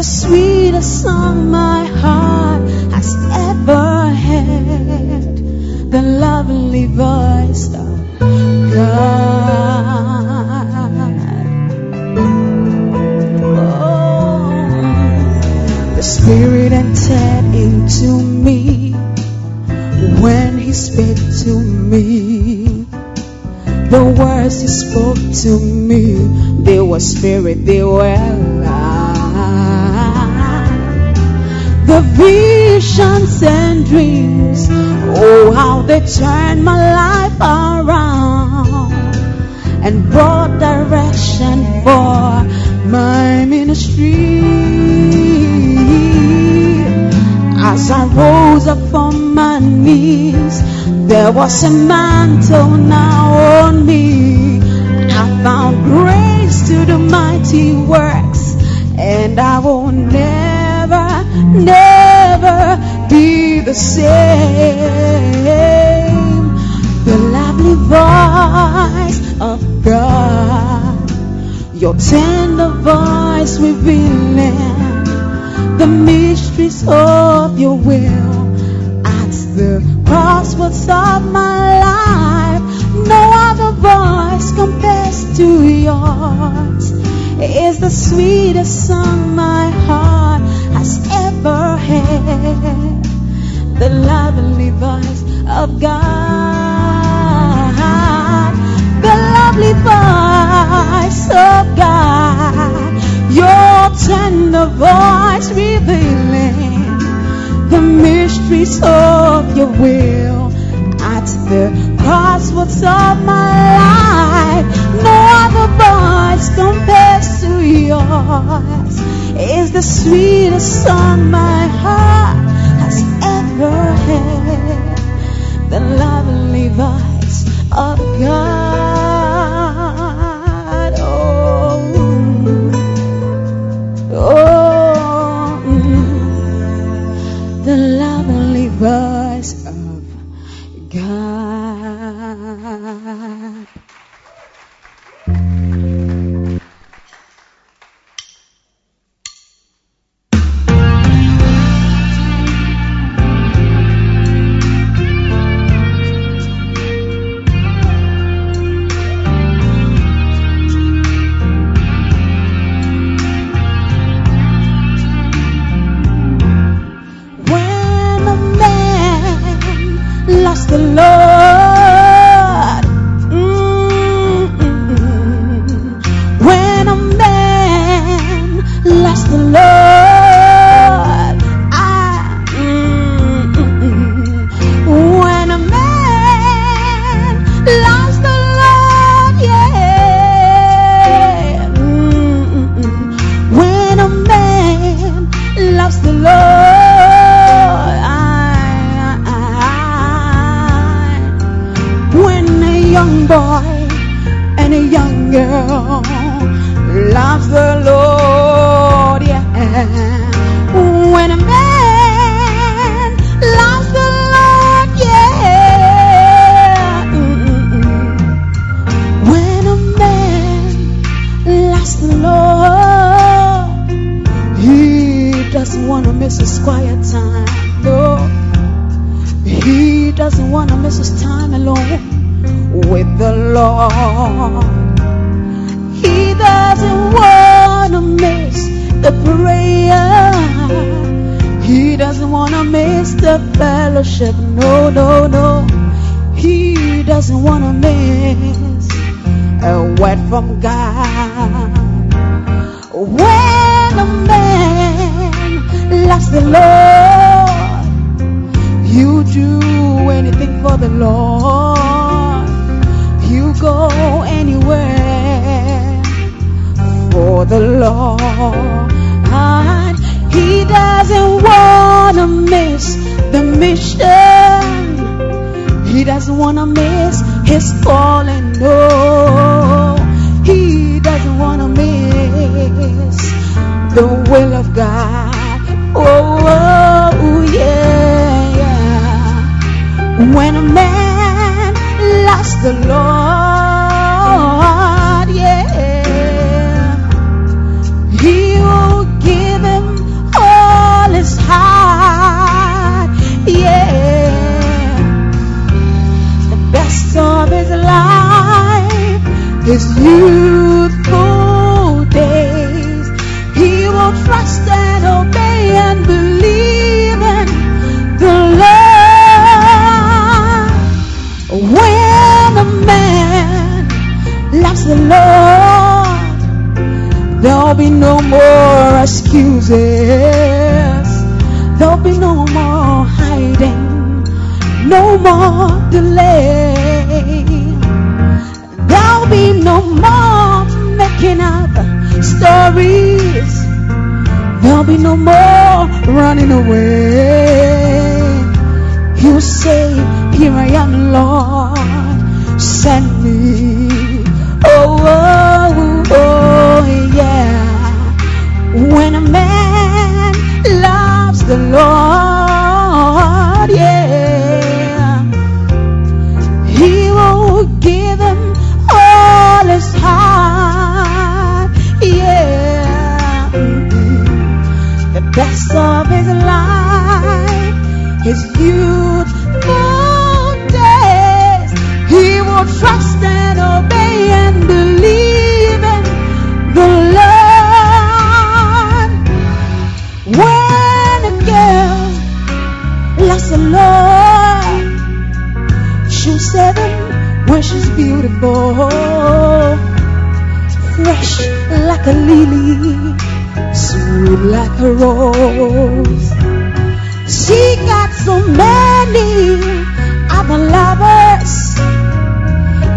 The sweetest song my heart has ever heard. The lovely voice of God. Oh, the Spirit entered into me when He spoke to me. The words He spoke to me, they were spirit, they were turned my life around and brought direction for my ministry. As I rose up from my knees, there was a mantle now on me. I found grace to the mighty works, and I will never, never be the same. Voice of God, your tender voice revealing the mysteries of your will at the crossroads of my life. No other voice compares to yours. It's the sweetest song my heart has ever heard. The lovely voice of God. Lovely voice of God. Your tender voice revealing the mysteries of your will at the crossroads of my life. No other voice compares to yours. Is the sweetest song my heart has ever heard. The lovely voice of God. Lovely He'll say, Here I am, Lord, send me. Oh, oh, oh, oh, yeah. When a man loves the Lord, yeah, He will give him all his heart, yeah. The best of his life, is youthful beautiful, fresh like a lily, sweet like a rose. She got so many other lovers.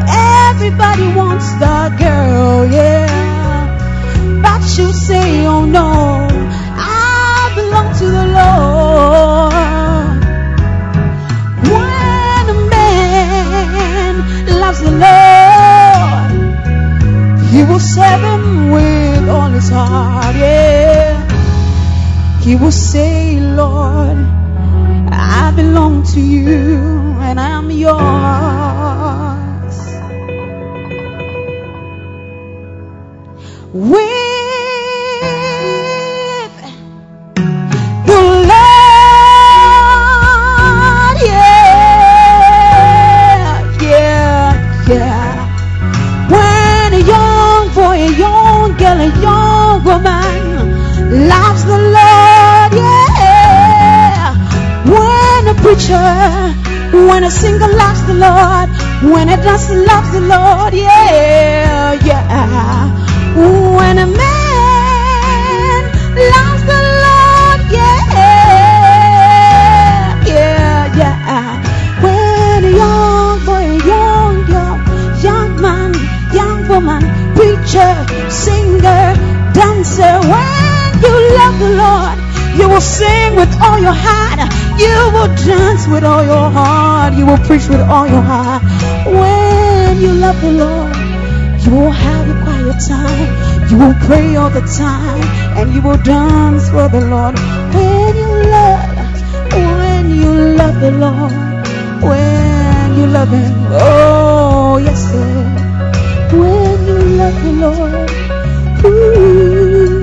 Everybody wants the girl, yeah. But you say, oh no, I belong to the Lord. Loves the Lord, he will serve him with all his heart, yeah. He will say, Lord, I belong to you and I'm yours. With when a singer loves the Lord, when a dancer loves the Lord, yeah, yeah. When a man loves the Lord, yeah, yeah, yeah. When a young boy, young girl, young man, young woman, preacher, singer, dancer, when you love the Lord, you will sing with all your heart, you will dance with all your heart, you will preach with all your heart. When you love the Lord, you will have a quiet time. You will pray all the time, and you will dance for the Lord. When you love, when you love the Lord, when you love Him, oh yes, sir. When you love the Lord, ooh,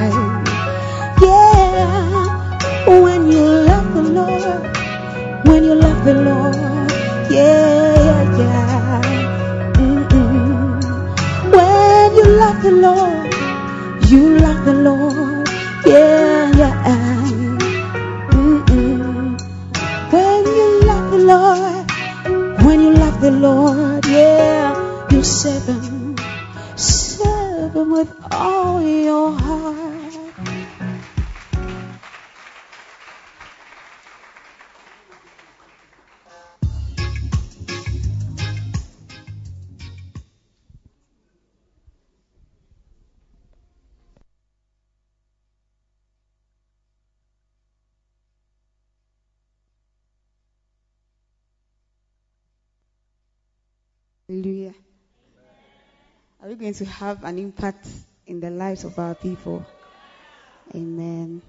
the Lord, Hallelujah. Are we going to have an impact in the lives of our people? Amen.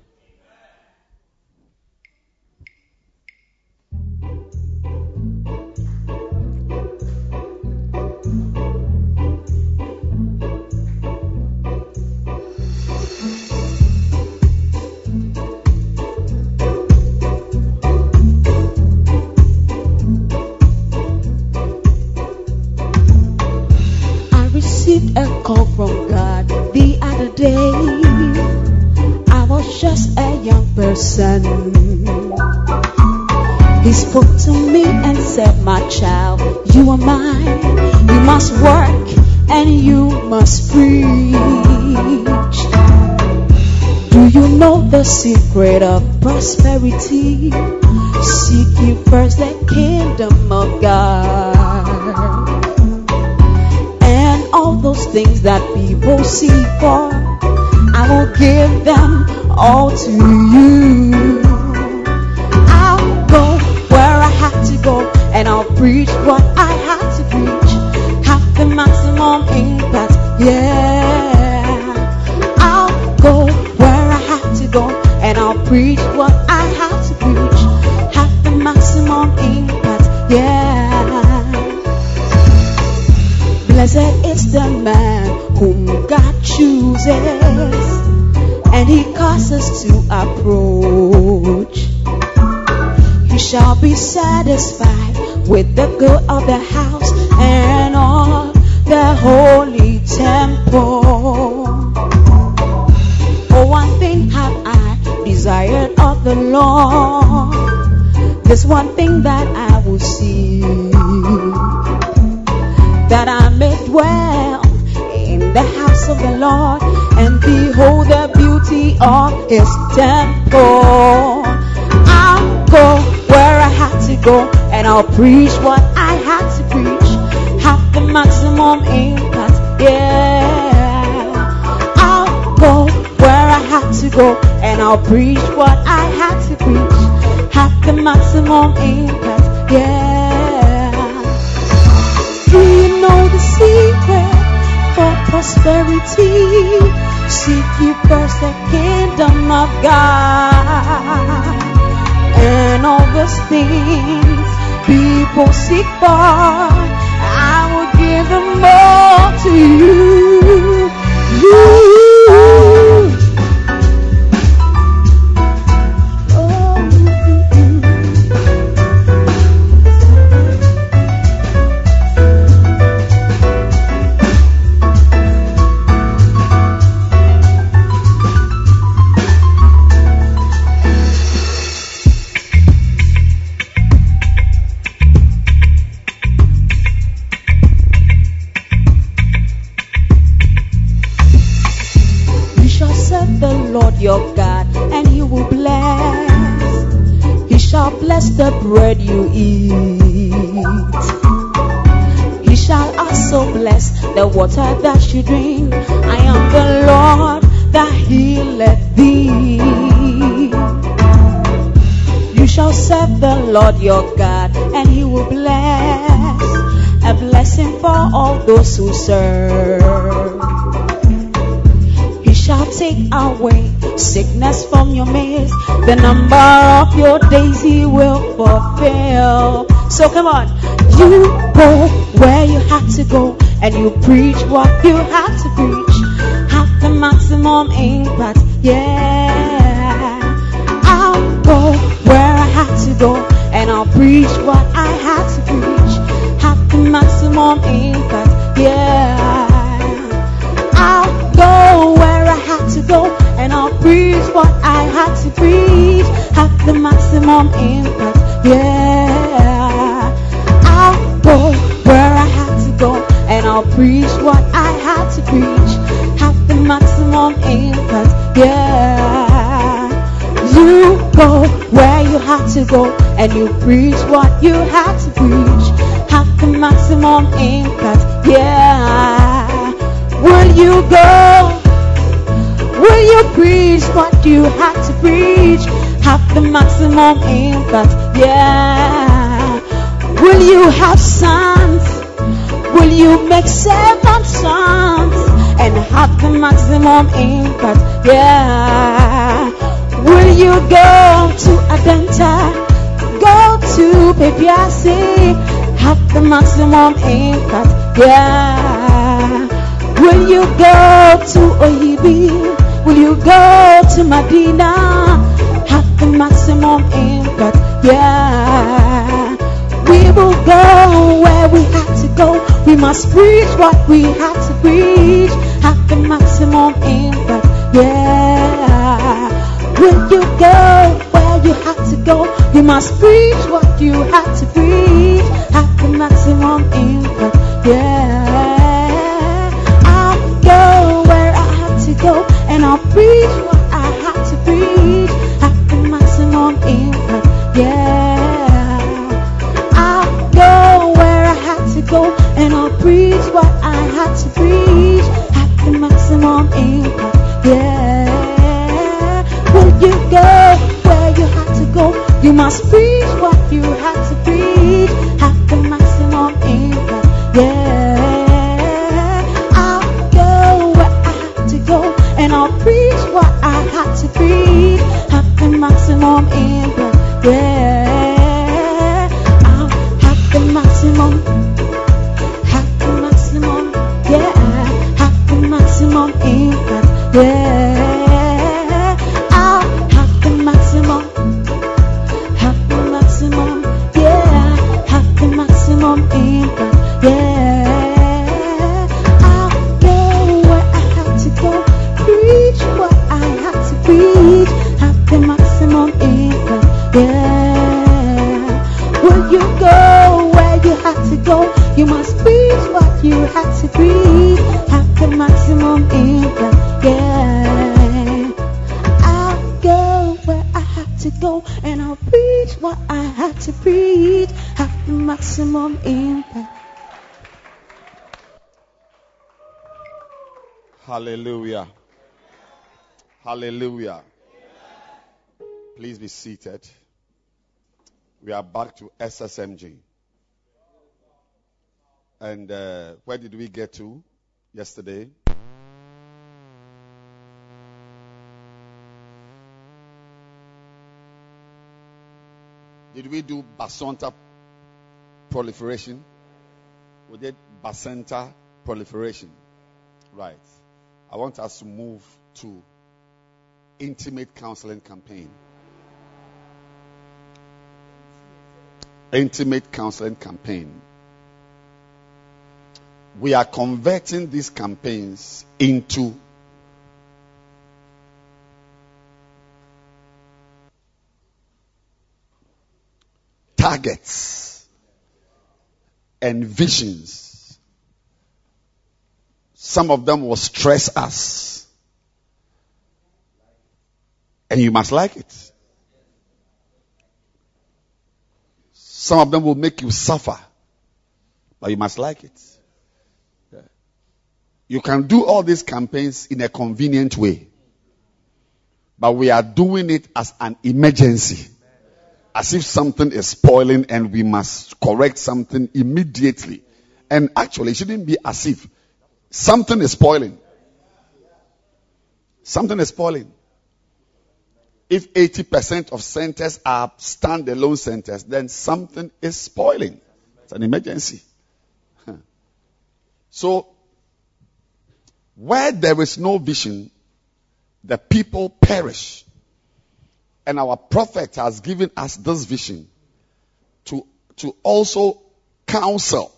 My child, you are mine. You must work and you must preach. Do you know the secret of prosperity? Seek ye first the kingdom of God and all those things that people seek for, I will give them all to you. I'll go where I have to go, and I'll preach what I have to preach. Have the maximum impact, yeah. I'll go where I have to go, and I'll preach what I have to preach. Have the maximum impact, yeah. Blessed is the man whom God chooses and he causes to approach. He shall be satisfied with the good of the house and of the holy temple. Oh, one thing have I desired of the Lord. There's one thing that I will see that I may dwell in the house of the Lord and behold the beauty of his temple. I'll go where I have to go and I'll preach what I have to preach. Have the maximum impact, yeah. I'll go where I have to go and I'll preach what I have to preach. Have the maximum impact, yeah. Do you know the secret for prosperity? Seek ye first the kingdom of God. And all those things people seek for, I will give them all to you. You. Your God, and He will bless a blessing for all those who serve. He shall take away sickness from your midst. The number of your days He will fulfill. So come on, you go where you have to go, and you preach what you have to preach. Have the maximum impact, yeah. I'll go where I have to go, and I'll preach what I have to preach. Have the maximum impact, yeah. I'll go where I have to go, and I'll preach what I have to preach. Have the maximum impact, yeah. I'll go where I have to go, and I'll preach what I have to preach. Have the maximum impact, yeah. You go where you have to go, and you preach what you have to preach. Have the maximum impact, yeah. Will you go? Will you preach what you have to preach? Have the maximum impact, yeah. Will you have sons? Will you make seven sons and have the maximum impact, yeah. Will you go to Adenta? Go to Pepiasi? Have the maximum impact, yeah. Will you go to Oyibi? Will you go to Medina? Have the maximum impact, yeah. We will go where we have to go. We must preach what we have to preach. Have the maximum impact, yeah. Will you go where you have to go? You must preach what you have to preach. Have the maximum impact, yeah. I'll go where I have to go, and I'll preach what I have to preach. Have the maximum impact, yeah. I'll go where I have to go, and I'll preach what I have to preach. You must preach what you have Hallelujah. Please be seated. We are back to SSMG. And uh, where did we get to yesterday? Did we do bacenta proliferation? We did bacenta proliferation. Right. I want us to move to intimate counseling campaign. Intimate counseling campaign. We are converting these campaigns into targets and visions. Some of them will stress us. And you must like it. Some of them will make you suffer, but you must like it. You can do all these campaigns in a convenient way, but we are doing it as an emergency. As if something is spoiling and we must correct something immediately. And actually, it shouldn't be as if something is spoiling. Something is spoiling. If 80% of centers are standalone centers, then something is spoiling. It's an emergency. So, where there is no vision, the people perish. And our prophet has given us this vision to, to also counsel.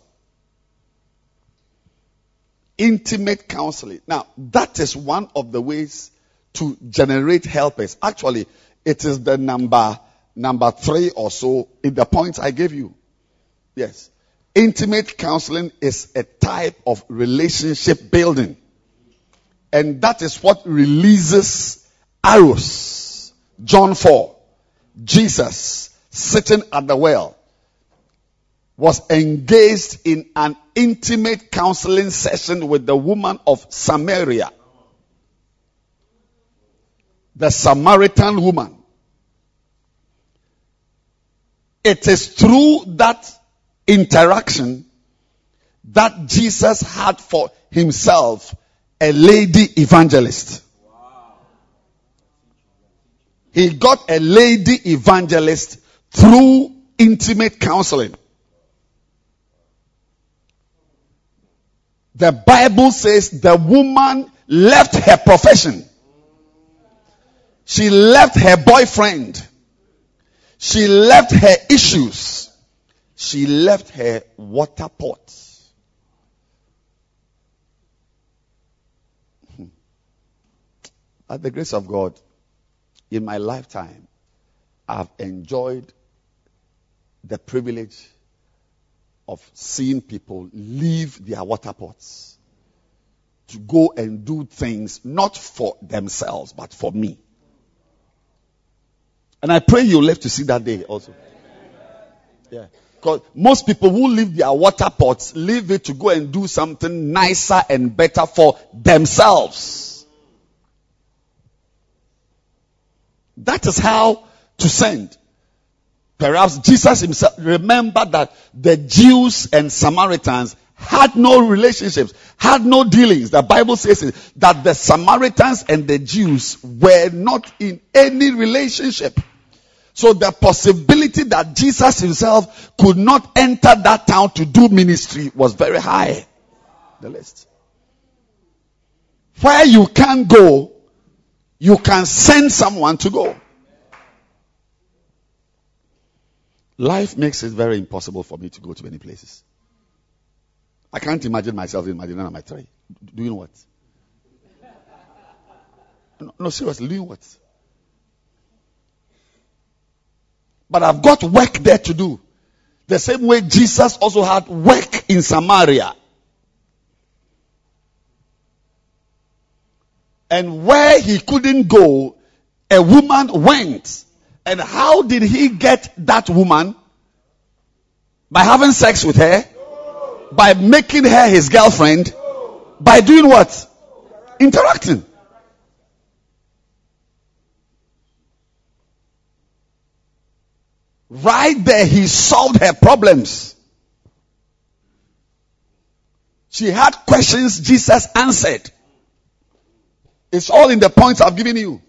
Intimate counseling. Now, that is one of the ways to generate helpers. Actually, it is the number, number three or so in the points I gave you. Yes. Intimate counseling is a type of relationship building. And that is what releases arrows. John 4. Jesus sitting at the well was engaged in an intimate counseling session with the woman of Samaria. The Samaritan woman. It is through that interaction that Jesus had for himself a lady evangelist. He got a lady evangelist through intimate counseling. The Bible says the woman left her profession. She left her boyfriend. She left her issues. She left her water pot. Hmm. By the grace of God, in my lifetime, I've enjoyed the privilege of seeing people leave their water pots to go and do things not for themselves, but for me. And I pray you live to see that day also. Yeah. Because most people who leave their water pots leave it to go and do something nicer and better for themselves. That is how to send. Perhaps Jesus himself, remember that the Jews and Samaritans had no relationships, had no dealings. The Bible says that the Samaritans and the Jews were not in any relationship. So the possibility that Jesus himself could not enter that town to do ministry was very high. The list. Where you can't go, you can send someone to go. Life makes it very impossible for me to go to many places. I can't imagine myself in Medina my three. Doing what? No, no, seriously, doing what? But I've got work there to do. The same way Jesus also had work in Samaria. And where he couldn't go, a woman went. And how did he get that woman? By having sex with her? By making her his girlfriend? By doing what? Interacting. Right there, he solved her problems. She had questions, Jesus answered. It's all in the points I've given you.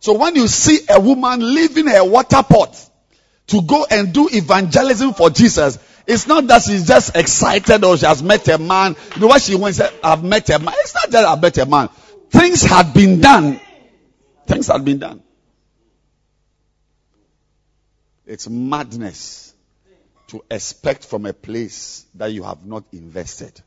So when you see a woman leaving her water pot to go and do evangelism for Jesus, it's not that she's just excited or she has met a man. You know what she wants? I've met a man. It's not that I've met a man. Things had been done. Things had been done. It's madness to expect from a place that you have not invested.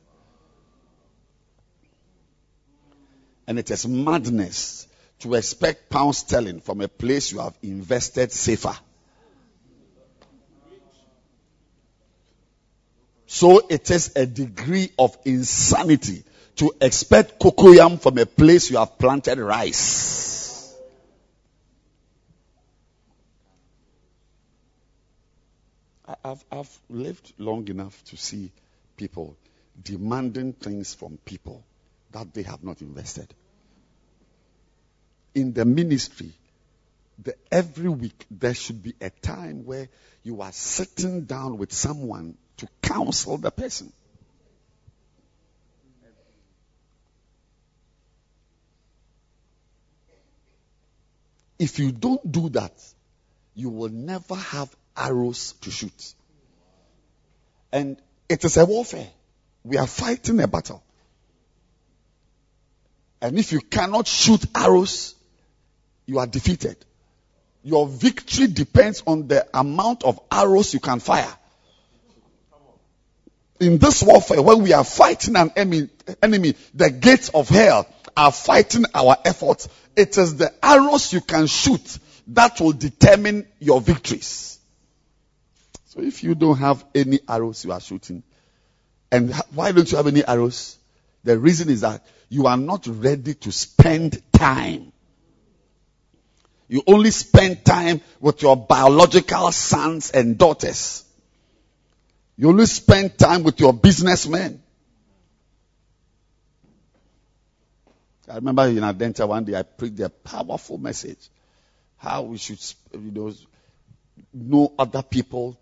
And it is madness to expect pound sterling from a place you have invested safer. So it is a degree of insanity to expect cocoyam from a place you have planted rice. I've, I've lived long enough to see people demanding things from people that they have not invested. In the ministry, the, every week there should be a time where you are sitting down with someone to counsel the person. If you don't do that, you will never have arrows to shoot. And it is a warfare. We are fighting a battle. And if you cannot shoot arrows, you are defeated. Your victory depends on the amount of arrows you can fire. In this warfare, when we are fighting an enemy, enemy, the gates of hell are fighting our efforts. It is the arrows you can shoot that will determine your victories. So if you don't have any arrows you are shooting, and why don't you have any arrows? The reason is that you are not ready to spend time. You only spend time with your biological sons and daughters. You only spend time with your businessmen. I remember in Adenta one day I preached a powerful message. How we should, you know, know other people,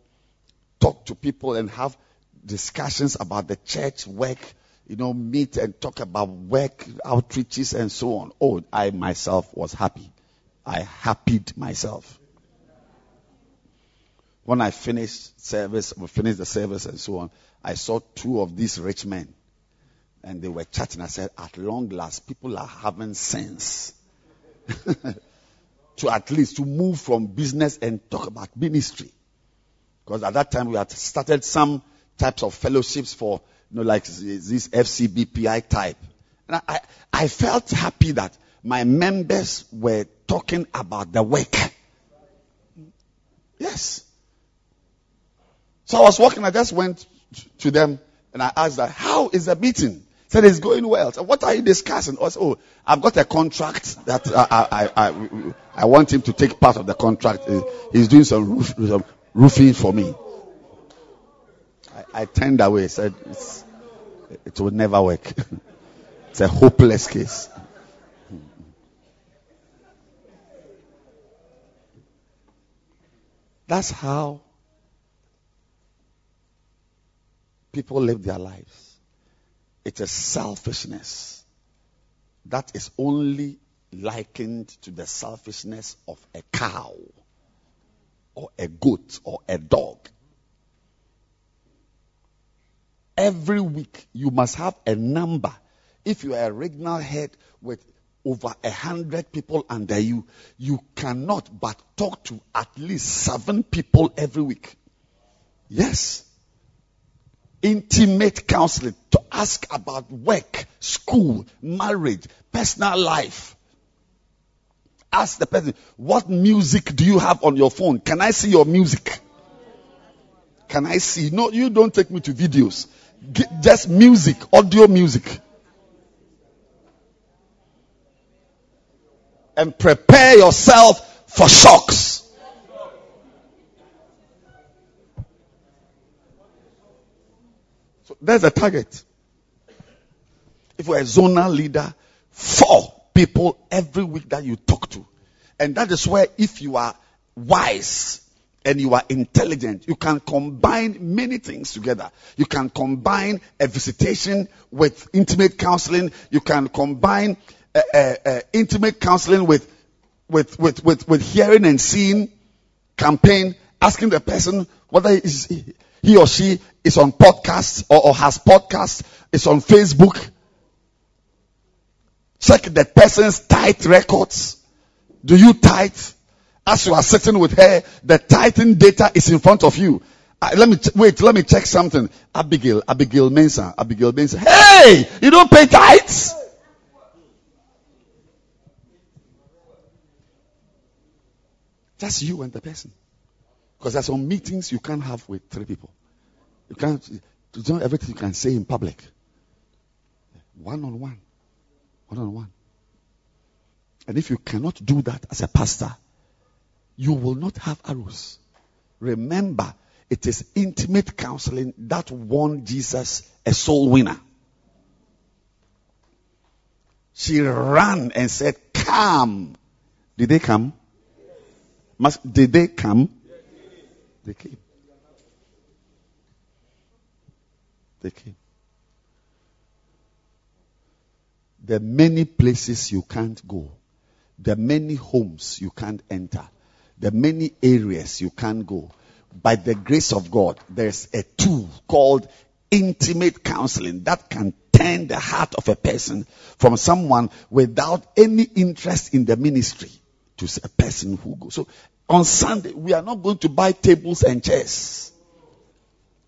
talk to people and have discussions about the church work, you know, meet and talk about work, outreaches and so on. Oh, I myself was happy. I happied myself. When I finished service, we finished the service and so on, I saw two of these rich men and they were chatting. I said, at long last, people are having sense. to at least to move from business and talk about ministry. Because at that time we had started some types of fellowships for, you know, like this FCBPI type. And I, I felt happy that my members were talking about the work. Yes. So I was walking, I just went to them and I asked that, how is the meeting? Said it's going well. So what are you discussing? Oh, I've got a contract that uh, I, I, I, I, want him to take part of the contract. He's doing some, roof, some roofing for me. I, I turned away. Said it will never work. it's a hopeless case. That's how people live their lives. It is a selfishness that is only likened to the selfishness of a cow or a goat or a dog. Every week you must have a number. If you are a regional head with over a hundred people under you, you cannot but talk to at least seven people every week. Yes. Intimate counseling to ask about work, school, marriage, personal life. Ask the person, what music do you have on your phone? Can I see your music? Can I see? No, you don't take me to videos. Get just music, audio music. and prepare yourself for shocks. So there's a target. If we're a zonal leader, four people every week that you talk to. And that is where if you are wise and you are intelligent, you can combine many things together. You can combine a visitation with intimate counseling. You can combine uh, uh, uh, intimate counseling with, with, with, with, with hearing and seeing campaign, asking the person whether he, or she is on podcast or, or has podcast, is on Facebook. Check the person's tithe records. Do you tithe? As you are sitting with her, the tithing data is in front of you. Uh, let me ch- wait. Let me check something. Abigail, Abigail Mensah, Abigail Mensah. Hey, you don't pay tithes? Just you and the person. Because there's some meetings you can't have with three people. You can't, it's not everything you can say in public. One on one. One on one. And if you cannot do that as a pastor, you will not have arrows. Remember, It is intimate counseling that won Jesus a soul winner. She ran and said, Come. Did they come? Must, did they come? They came. They came. Are many places you can't go. Are many homes you can't enter. Are many areas you can't go. By the grace of God, there's a tool called intimate counseling that can turn the heart of a person from someone without any interest in the ministry to a person who goes. So on Sunday, we are not going to buy tables and chairs.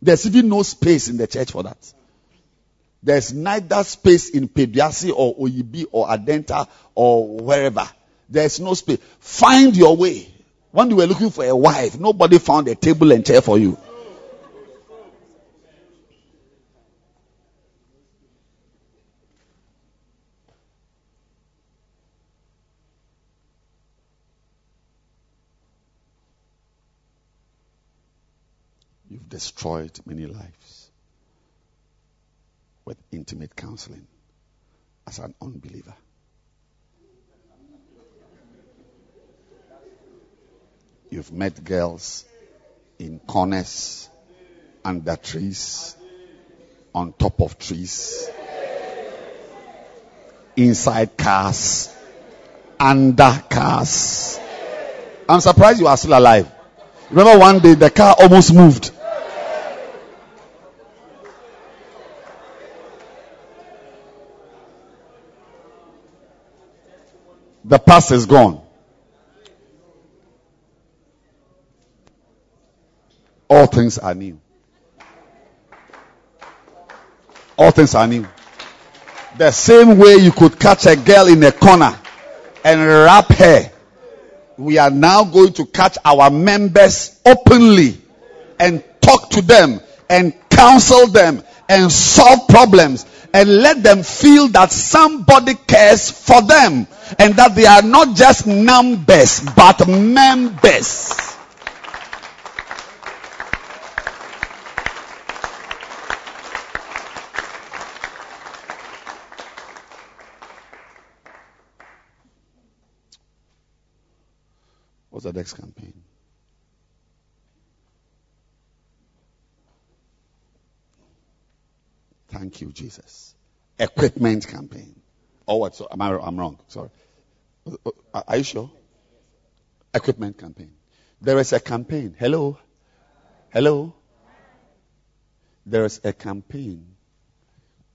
There's even no space in the church for that. There's neither space in Peduase or Oyibi or Adenta or wherever. There's no space. Find your way. When you were looking for a wife, nobody found a table and chair for you. You've destroyed many lives with intimate counseling as an unbeliever. You've met girls in corners, under trees, on top of trees, inside cars, under cars. I'm surprised you are still alive. Remember one day the car almost moved. The past is gone. All things are new. All things are new. The same way you could catch a girl in a corner and wrap her, we are now going to catch our members openly and talk to them and counsel them and solve problems and let them feel that somebody cares for them and that they are not just numbers but members. What's the next campaign? Thank you, Jesus. Equipment campaign. Oh, what? So, am I, I'm wrong. Sorry. Uh, uh, are you sure? Equipment campaign. There is a campaign. Hello? Hello? There is a campaign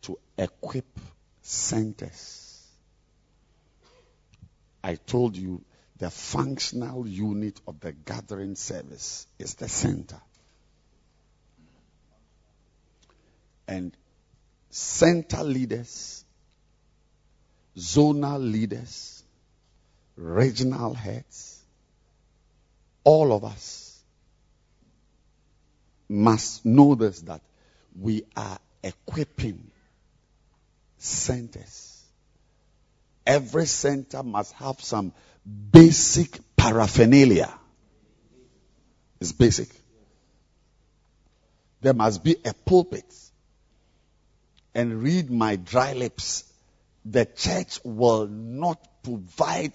to equip centers. I told you the functional unit of the gathering service is the center. And center leaders, zonal leaders, regional heads, all of us must know this that we are equipping centers. Every center must have some basic paraphernalia. It's basic. There must be a pulpit and read my dry lips, the church will not provide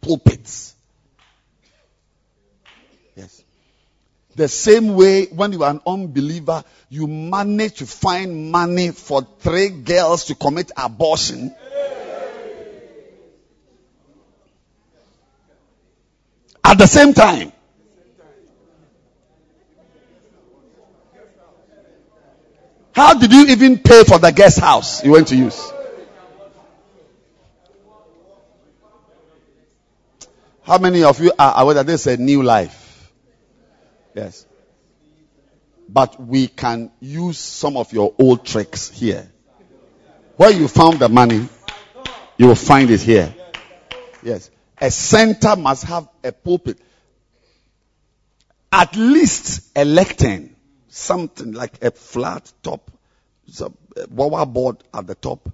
pulpits. Yes. The same way when you are an unbeliever, you manage to find money for three girls to commit abortion. At the same time, How did you even pay for the guest house you went to use? How many of you are aware that this is a new life? Yes. But we can use some of your old tricks here. Where you found the money, you will find it here. Yes. A center must have a pulpit. At least a lectern something like a flat top, uh, wawa board at the top,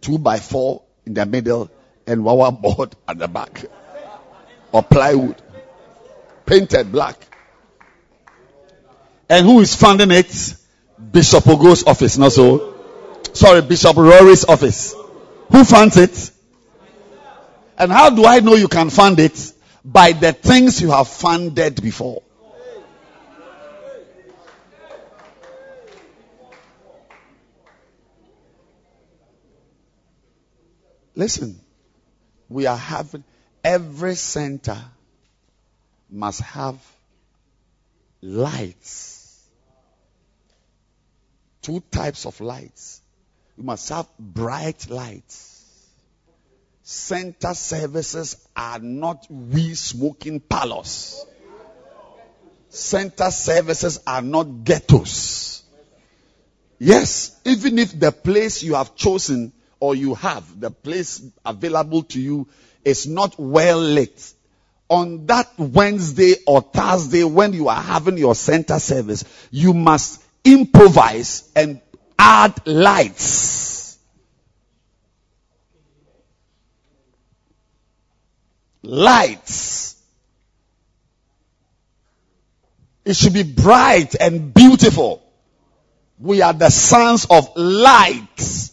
two by four in the middle, and wawa board at the back, or plywood, painted black. And who is funding it? Bishop Ogo's office, not so. Sorry, Bishop Rory's office. Who funds it? And how do I know you can fund it? By the things you have funded before. Listen, we are having every center must have lights. Two types of lights. You must have bright lights. Center services are not we smoking parlors. Center services are not ghettos. Yes, even if the place you have chosen or you have, the place available to you is not well lit. On that Wednesday or Thursday when you are having your center service, you must improvise and add lights. Lights. It should be bright and beautiful. We are the sons of light.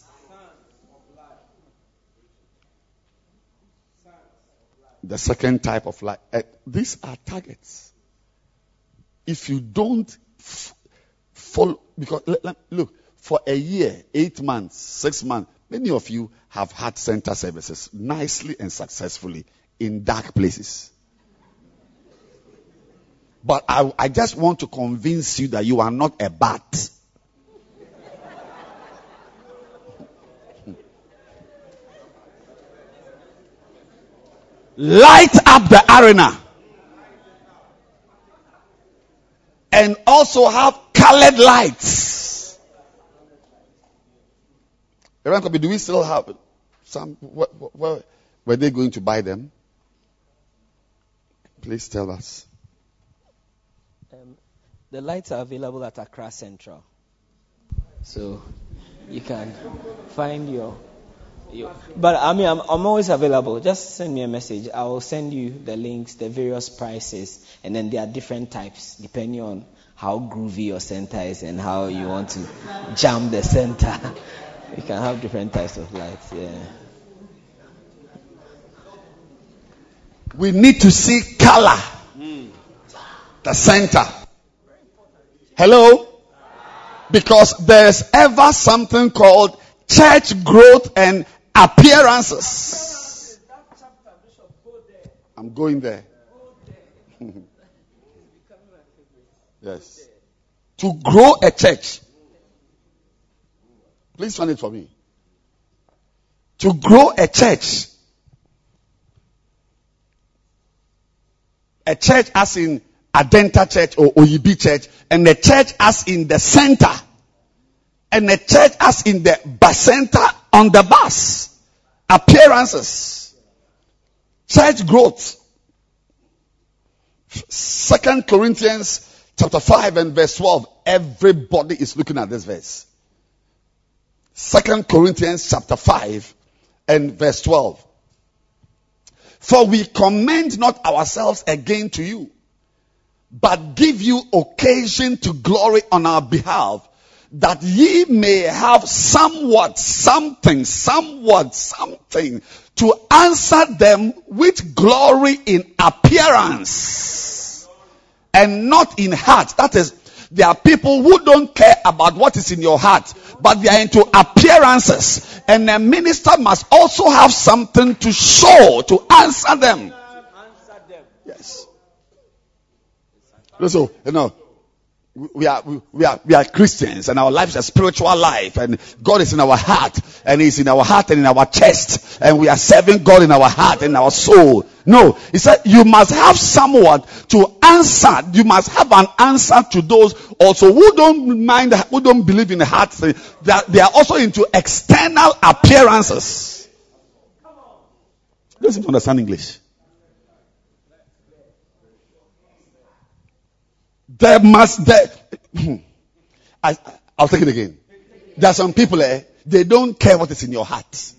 The second type of light. Uh, these are targets. If you don't f- follow, because look, for a year, eight months, six months, many of you have had center services nicely and successfully in dark places. But I, I just want to convince you that you are not a bat. Light up the arena and also have colored lights. do we still have some? Where, were they going to buy them? Please tell us. Um, the lights are available at Accra Central. So you can find your you, but I mean, I'm, I'm always available. Just send me a message. I will send you the links, the various prices, and then there are different types depending on how groovy your center is and how you want to jam the center. you can have different types of lights. Yeah. We need to see color. Hmm. The center. Hello? Because there's ever something called church growth and appearances. I'm going there. yes. To grow a church. Please find it for me. To grow a church. A church as in Adenta Church or Oyibi Church, and a church as in the center, and a church as in the bus center on the bus. Appearances. Church growth. Second Corinthians chapter 5 and verse 12. Everybody is looking at this verse. Second Corinthians chapter 5 and verse 12. For we commend not ourselves again to you, but give you occasion to glory on our behalf that ye may have somewhat, something, somewhat, something to answer them with glory in appearance and not in heart. That is, there are people who don't care about what is in your heart, but they are into appearances. And a minister must also have something to show to answer them. Yes. So, you know, we are, we are, we are Christians and our life is a spiritual life and God is in our heart and He's in our heart and in our chest and we are serving God in our heart and our soul. No, He said you must have someone to answer. You must have an answer to those also who don't mind, who don't believe in the heart. They are, they are also into external appearances. To understand English. There must, there, I, I'll take it again. There are some people, eh, they don't care what is in your heart.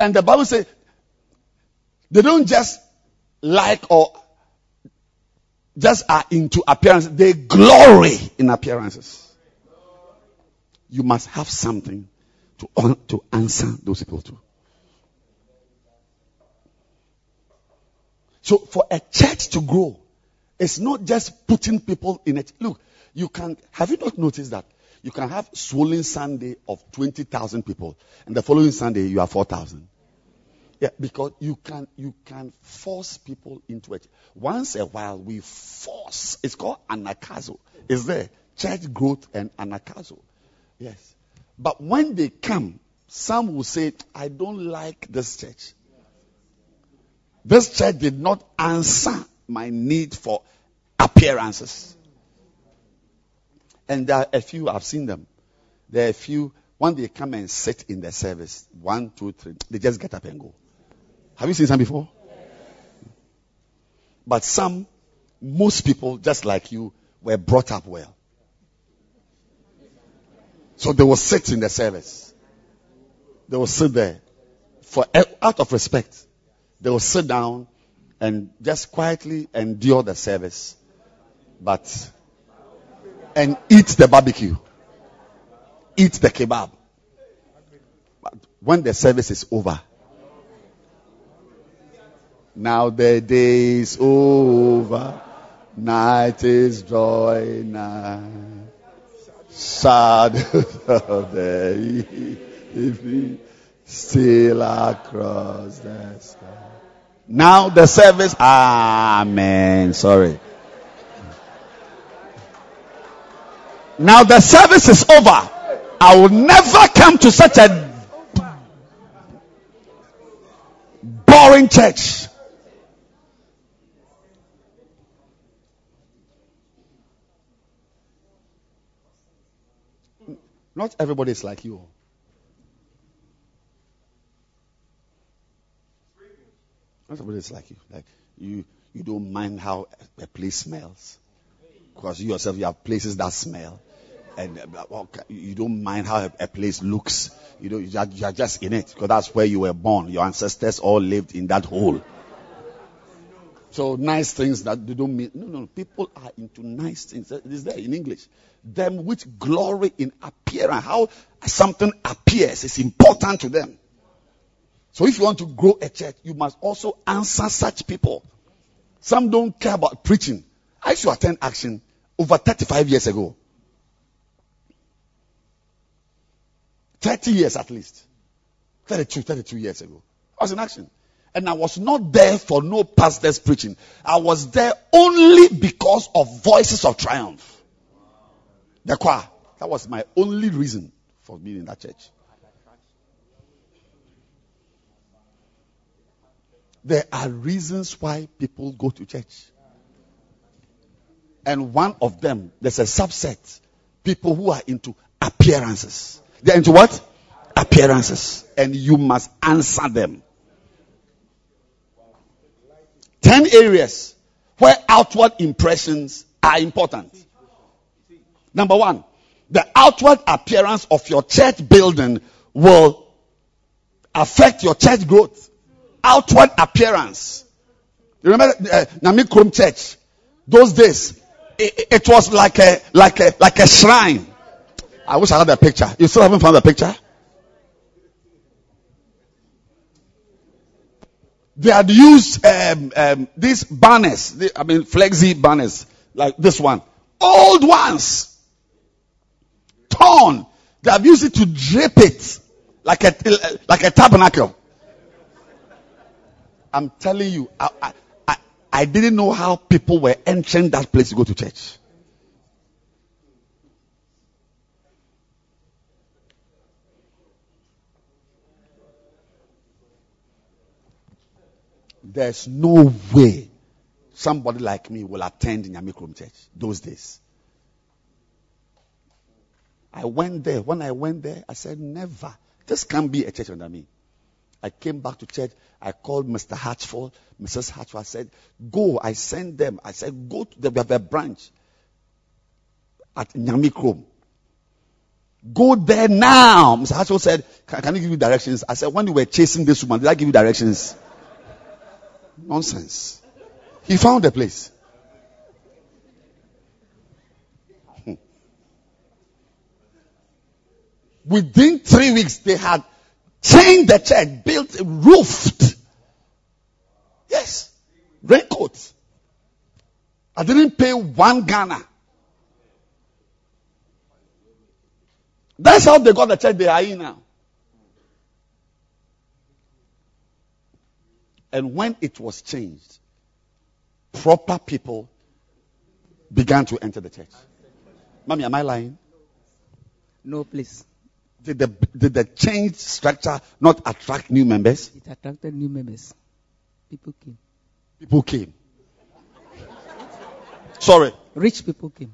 And the Bible says, they don't just like or just are into appearance. They glory in appearances. You must have something to, to answer those people to. So for a church to grow, it's not just putting people in it. Look, you can, have you not noticed that? You can have swollen Sunday of 20,000 people and the following Sunday you have 4,000. Yeah, because you can you can force people into it. Once a while we force. It's called anagkazo. Is there church growth and anagkazo? Yes. But when they come, some will say, "I don't like this church. This church did not answer my need for appearances." And there are a few I've seen them. There are a few when they come and sit in the service, one, two, three, they just get up and go. Have you seen some before? But some, most people, just like you, were brought up well. So they will sit in the service. They will sit there for out of respect. They will sit down and just quietly endure the service, but and eat the barbecue, eat the kebab. But when the service is over, now the day is over, night is drawing. Sad of the evening, still across the sky. Now the service, amen. Sorry. Now the service is over. I will never come to such a boring church. Not everybody is like you. Not everybody is like you. Like you, you don't mind how a place smells because you yourself you have places that smell, and uh, you don't mind how a place looks. You know, you are just in it because that's where you were born. Your ancestors all lived in that hole. So nice things that they don't mean. No, no, people are into nice things. It is there in English. Them which glory in appearance. How something appears is important to them. So if you want to grow a church, you must also answer such people. Some don't care about preaching. I used to attend action over 35 years ago. 30 years at least. 32, 32 years ago. I was in action. And I was not there for no pastor's preaching. I was there only because of voices of triumph. The choir. That was my only reason for being in that church. There are reasons why people go to church. And one of them, there's a subset, people who are into appearances. They're into what? Appearances. And you must answer them. Ten areas where outward impressions are important. Number one, the outward appearance of your church building will affect your church growth. Outward appearance. You remember uh, Church? Those days, it, it, was like a like a like a shrine. I wish I had a picture. You still haven't found the picture? They had used um, um, these banners. I mean, flexi banners like this one, old ones torn. They have used it to drape it like a, like a tabernacle. I'm telling you, I, I, I didn't know how people were entering that place to go to church. There's no way somebody like me will attend Nyame Kurom Church those days. I went there. When I went there, I said, never. This can't be a church under me. I came back to church. I called Mr. Hatchford, Mrs. Hatchford. I said, go. I sent them. I said, go to the, the branch at Nyame Kurom. Go there now. Mr. Hatchford said, can, can I give you directions? I said, when you were chasing this woman, did I give you directions? Nonsense. He found the place. Hmm. Within three weeks, they had changed the church, built, a roofed. Yes. Raincoats. I didn't pay one Ghana. That's how they got the church they are in now. And when it was changed, proper people began to enter the church. Mommy, am I lying? No, please. Did the, did the changed structure not attract new members? It attracted new members. People came. People came. Sorry. Rich people came.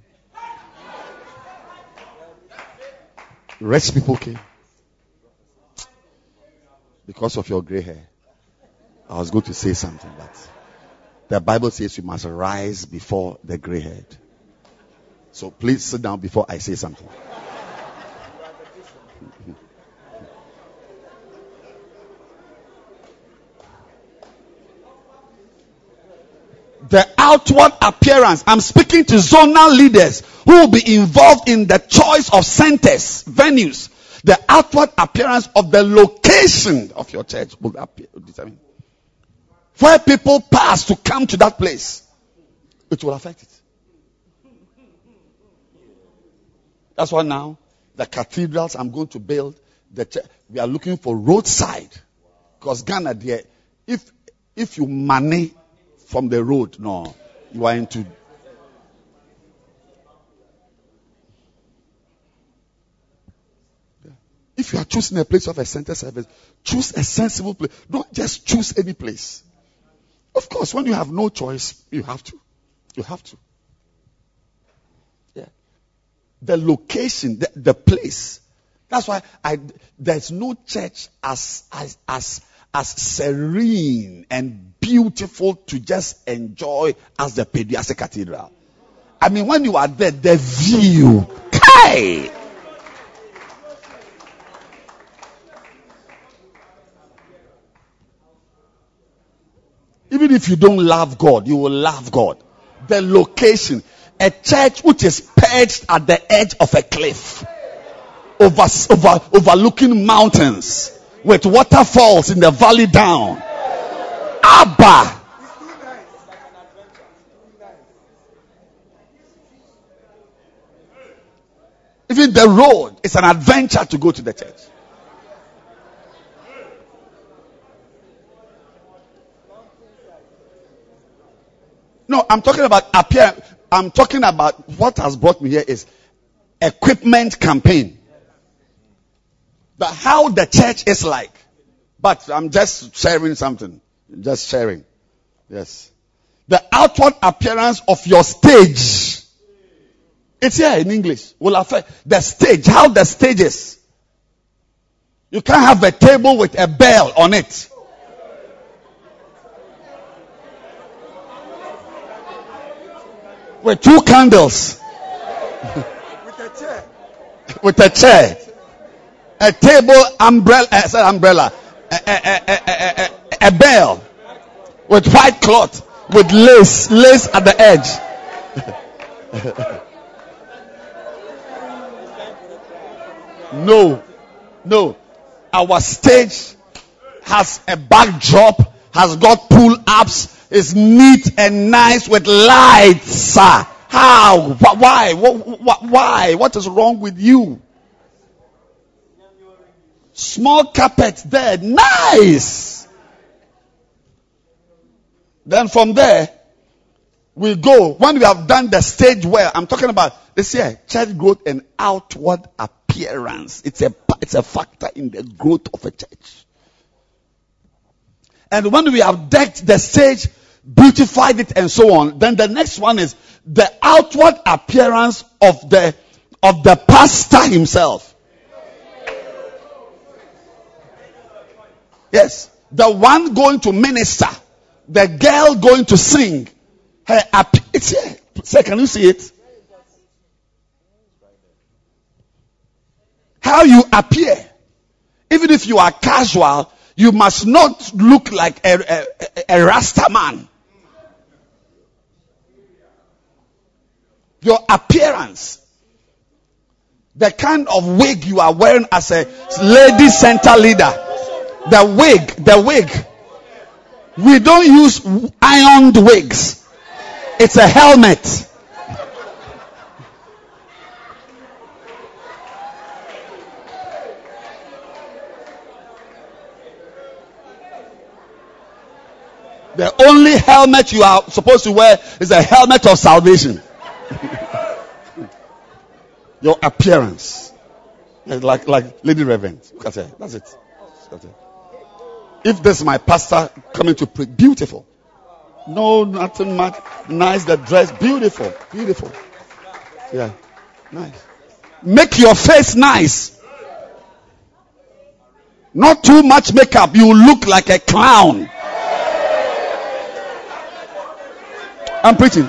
Rich people came. Because of your gray hair. I was going to say something, but the Bible says you must rise before the gray head. So please sit down before I say something. The outward appearance. I'm speaking to zonal leaders who will be involved in the choice of centers, venues. The outward appearance of the location of your church will appear, determine where people pass to come to that place, it will affect it. That's why now the cathedrals I'm going to build, the church, we are looking for roadside. Because Ghana, there, if if you money from the road, no, you are into. If you are choosing a place of a center service, choose a sensible place. Don't just choose any place. Of course, when you have no choice, you have to. You have to. Yeah. The location, the, the place. That's why I, there's no church as, as, as, as serene and beautiful to just enjoy as the Pediastic Cathedral. I mean, when you are there, the view, kai! Even if you don't love God, you will love God. The location, a church which is perched at the edge of a cliff, over, over, overlooking mountains, with waterfalls in the valley down. Abba. Even the road is an adventure to go to the church. No, I'm talking about appear. I'm talking about what has brought me here is equipment campaign. But how the church is like. But I'm just sharing something. Just sharing. Yes. The outward appearance of your stage. It's here in English. Will affect the stage. How the stage is. You can't have a table with a bell on it. with two candles. with a chair. with a chair. A table umbrella, uh, umbrella. A, a, a, bell with white cloth with lace, lace at the edge. no, no. Our stage has a backdrop, has got pull ups, is neat and nice with lights. Sir. How? Why? Why? What is wrong with you? Small carpet there. Nice. Then from there, we go. When we have done the stage well, I'm talking about this year, church growth and outward appearance. It's a, it's a factor in the growth of a church. And when we have decked the stage, beautified it and so on, then the next one is the outward appearance of the, of the pastor himself. Yes. The one going to minister. The girl going to sing. Her it's here. Say, can you see it? How you appear. Even if you are casual, you must not look like a, a, a Rasta man. Your appearance. The kind of wig you are wearing as a lady center leader. The wig, the wig. We don't use ironed wigs. It's a helmet. The only helmet you are supposed to wear is a helmet of salvation. Your appearance. Like, like Lady Reverend. That's it. That's it. If this is my pastor coming to preach, beautiful. No, nothing much. Nice, the dress, beautiful. Beautiful. Yeah. Nice. Make your face nice. Not too much makeup. You look like a clown. I'm preaching.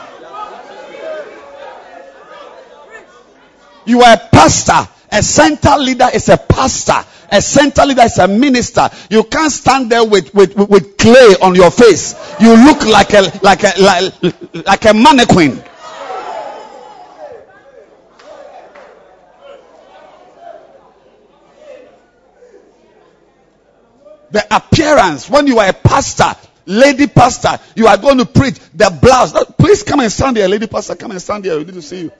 You are a pastor. A center leader is a pastor. A center leader is a minister. You can't stand there with, with, with clay on your face. You look like a, like a, like, like a mannequin. The appearance when you are a pastor, lady pastor, you are going to preach the blouse. Please come and stand here, lady pastor. Come and stand here. We need to see you.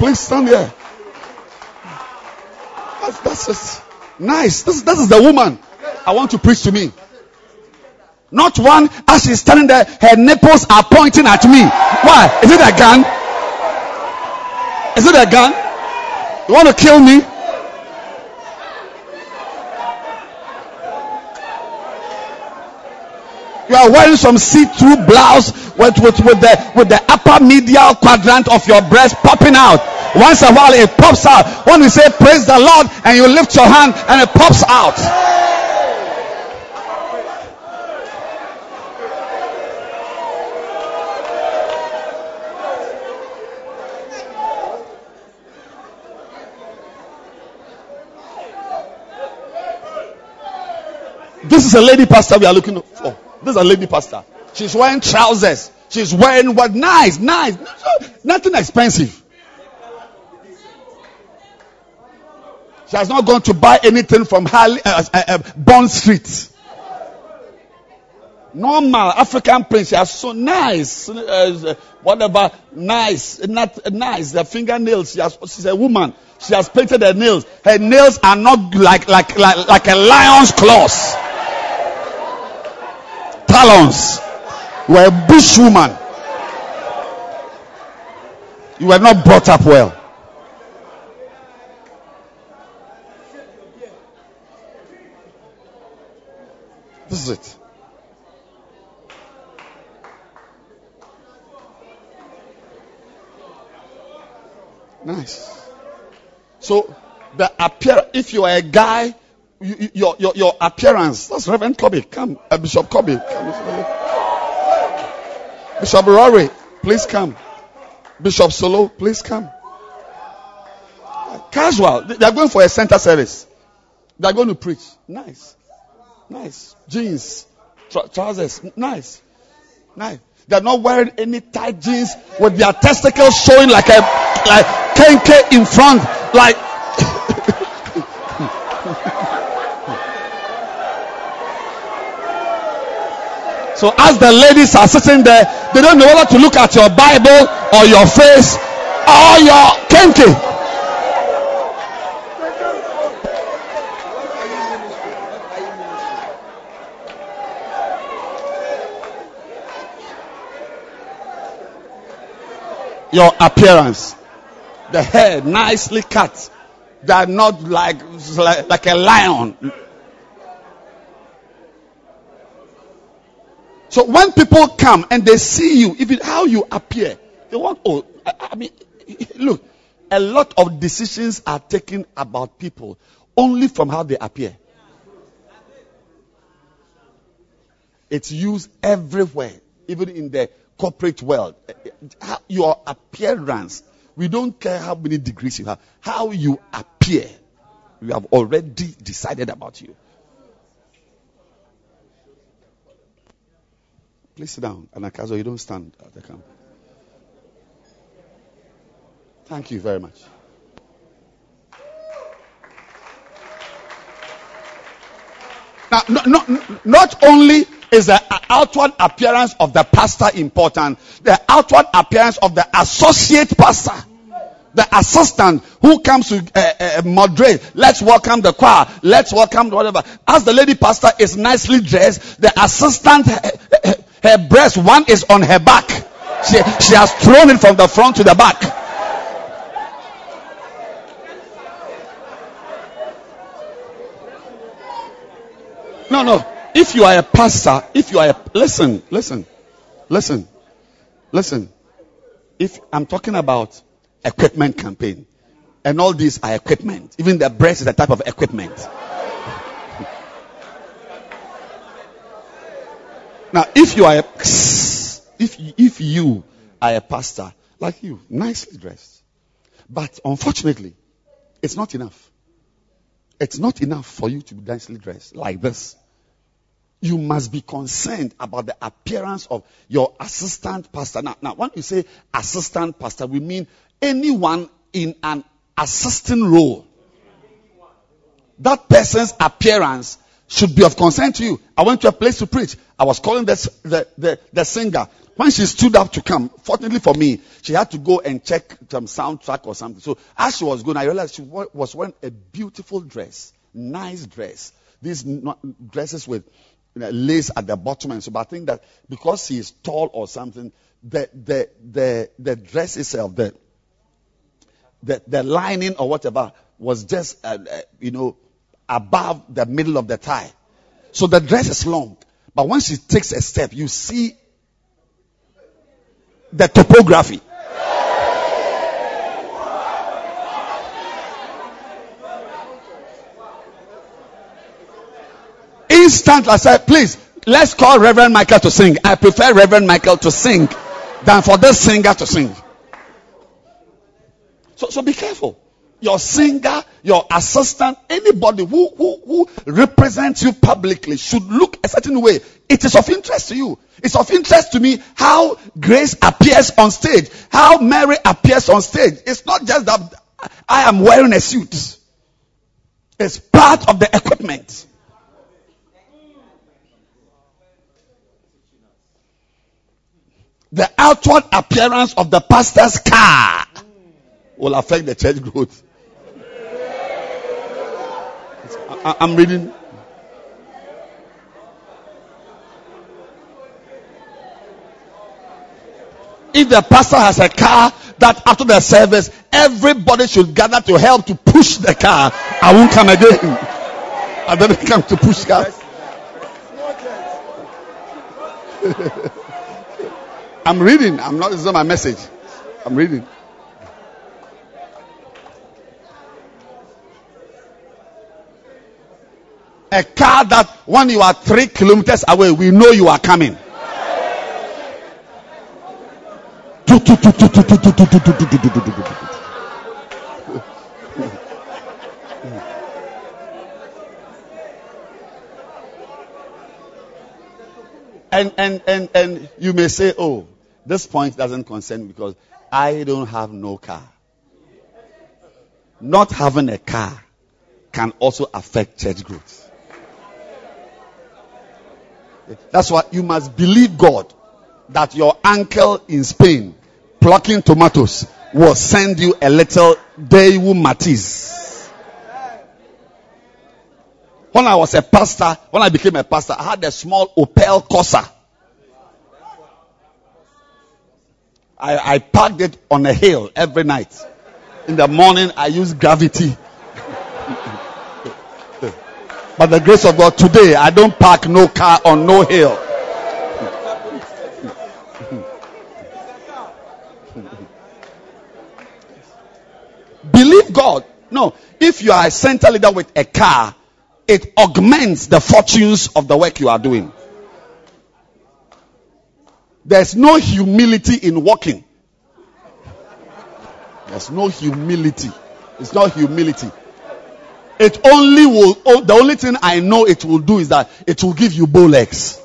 Please stand here. That's, that's just nice. This, this is the woman I want to preach to me. Not one as she's standing there, her nipples are pointing at me. Why? Is it a gun? Is it a gun? You want to kill me? You are wearing some see-through blouse with, with, with the with the upper medial quadrant of your breast popping out. Once a while it pops out. When we say praise the Lord and you lift your hand and it pops out. This is a lady pastor we are looking for. This is a lady pastor. She's wearing trousers. She's wearing what? Nice, nice. Nothing expensive. She has not gone to buy anything from Harley, uh, uh, uh, Bond Street. Normal African. She has so nice, uh, whatever, nice, not nice. The fingernails. She has, she's a woman. She has painted her nails. Her nails are not like like like, like a lion's claws You were a bush woman. You were not brought up well. This is it. Nice. So the appear if you are a guy you, your, your, your appearance. That's Reverend Kobe. Come, uh, Bishop Kobe. Come, Bishop Rory, please come. Bishop Solo, please come. Casual. They are going for a center service. They are going to preach. Nice. Nice. Jeans. trousers. Nice. Nice. They are not wearing any tight jeans with their testicles showing like a like kenke in front. Like So as the ladies are sitting there, they don't know whether to look at your Bible or your face or your kenke. Your appearance, the hair nicely cut, they are not like like, like a lion So when people come and they see you, even how you appear, they want, oh, I, I mean, look, a lot of decisions are taken about people only from how they appear. It's used everywhere, even in the corporate world. Your appearance, we don't care how many degrees you have, how you appear, we have already decided about you. Please sit down. Anagkazo, you don't stand at the camp. Thank you very much. Now, no, no, not only is the outward appearance of the pastor important, the outward appearance of the associate pastor, the assistant who comes to uh, uh, moderate, let's welcome the choir, let's welcome whatever. As the lady pastor is nicely dressed, the assistant, her, her, breast, one is on her back. She, she has thrown it from the front to the back. No, no. If you are a pastor, if you are a listen, listen, listen, listen. If I'm talking about equipment campaign, and all these are equipment. Even the breast is a type of equipment. Now, if you are a, if if you are a pastor like you, nicely dressed, but unfortunately, it's not enough. It's not enough for you to be nicely dressed like this you must be concerned about the appearance of your assistant pastor. Now, now, when you say assistant pastor, we mean anyone in an assisting role. That person's appearance should be of concern to you. I went to a place to preach. I was calling the, the, the, the singer. When she stood up to come, fortunately for me, she had to go and check some soundtrack or something. So as she was going, I realized she was wearing a beautiful dress, nice dress. These dresses with you know, lace at the bottom and so. But I think that because he is tall or something, the the the the dress itself, the the, the lining or whatever was just uh, uh, you know above the middle of the thigh. So the dress is long, but when she takes a step, you see the topography. Instantly, I said, please, let's call Reverend Michael to sing. I prefer Reverend Michael to sing than for this singer to sing. So, so be careful. Your singer, your assistant, anybody who, who, who represents you publicly should look a certain way. It is of interest to you. It's of interest to me how Grace appears on stage, how Mary appears on stage. It's not just that I am wearing a suit. It's part of the equipment. the outward appearance of the pastor's car will affect the church growth. I, am reading. If the pastor has a car that after the service, everybody should gather to help to push the car, I won't come again. I don't come to push cars. I'm reading. I'm not, this is not my message. I'm reading. A car that when you are three kilometers away, we know you are coming. And and and and you may say, oh, this point doesn't concern me because I don't have no car. Not having a car can also affect church growth. That's why you must believe God that your uncle in Spain plucking tomatoes will send you a little Daewoo Matiz. When I was a pastor, when I became a pastor, I had a small Opel Corsa. I, I parked it on a hill every night. In the morning, I used gravity. By the grace of God, today I don't park no car on no hill. Believe God. No, if you are a center leader with a car, it augments the fortunes of the work you are doing. There's no humility in walking. There's no humility. It's not humility. It only will, oh, the only thing I know it will do is that it will give you bow legs.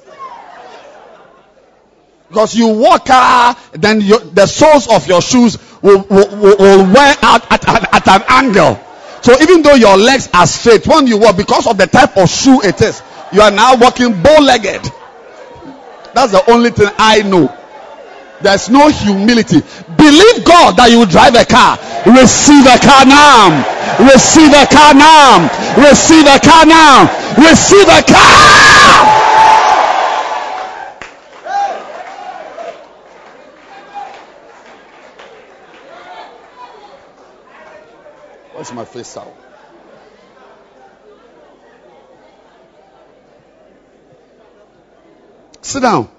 Because you walk out, then the soles of your shoes will, will, will, wear out at, at, at an angle. So even though your legs are straight, when you walk, because of the type of shoe it is, you are now walking bow-legged. That's the only thing I know. There's no humility. Believe God that you will drive a car. Receive a car now. Receive a car now. Receive a car now. Receive a car. Where's my face out? Sit down.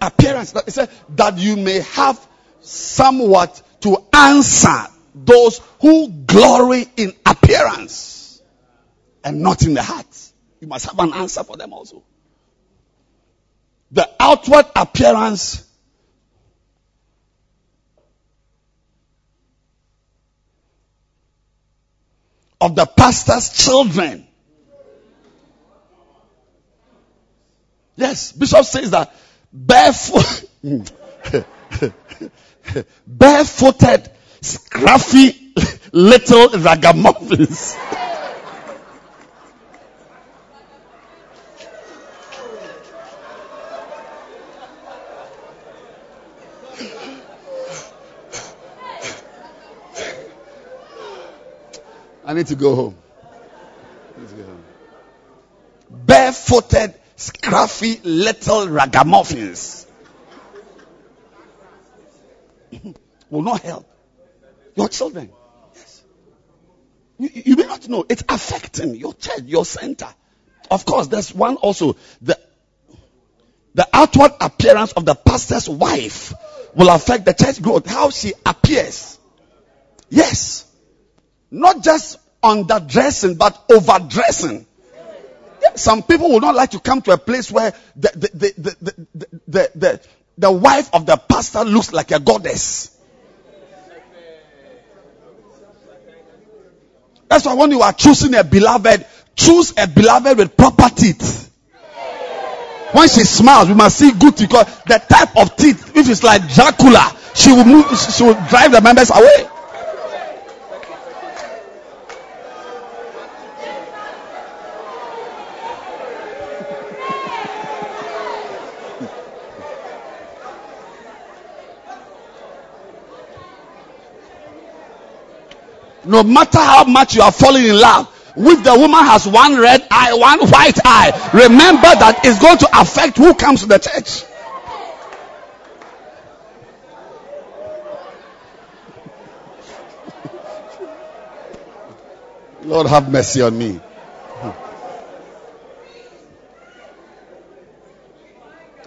Appearance. It said that you may have somewhat to answer those who glory in appearance and not in the heart. You must have an answer for them also. The outward appearance of the pastor's children. Yes, Bishop says that barefoot, barefooted, scruffy little ragamuffins. I need to go home. Need to go home. Barefooted, scruffy little ragamuffins will not help your children. Yes. You, you may not know. It's affecting your church, your center. Of course, there's one also. The, the outward appearance of the pastor's wife will affect the church growth. How she appears. Yes. Not just underdressing, but overdressing. Some people would not like to come to a place where the, the, the, the, the, the, wife of the pastor looks like a goddess. That's why when you are choosing a beloved, choose a beloved with proper teeth. When she smiles, we must see good because the type of teeth, if it's like Dracula, she will move, she will drive the members away. No matter how much you are falling in love, if the woman has one red eye, one white eye, remember that it's going to affect who comes to the church. Lord have mercy on me.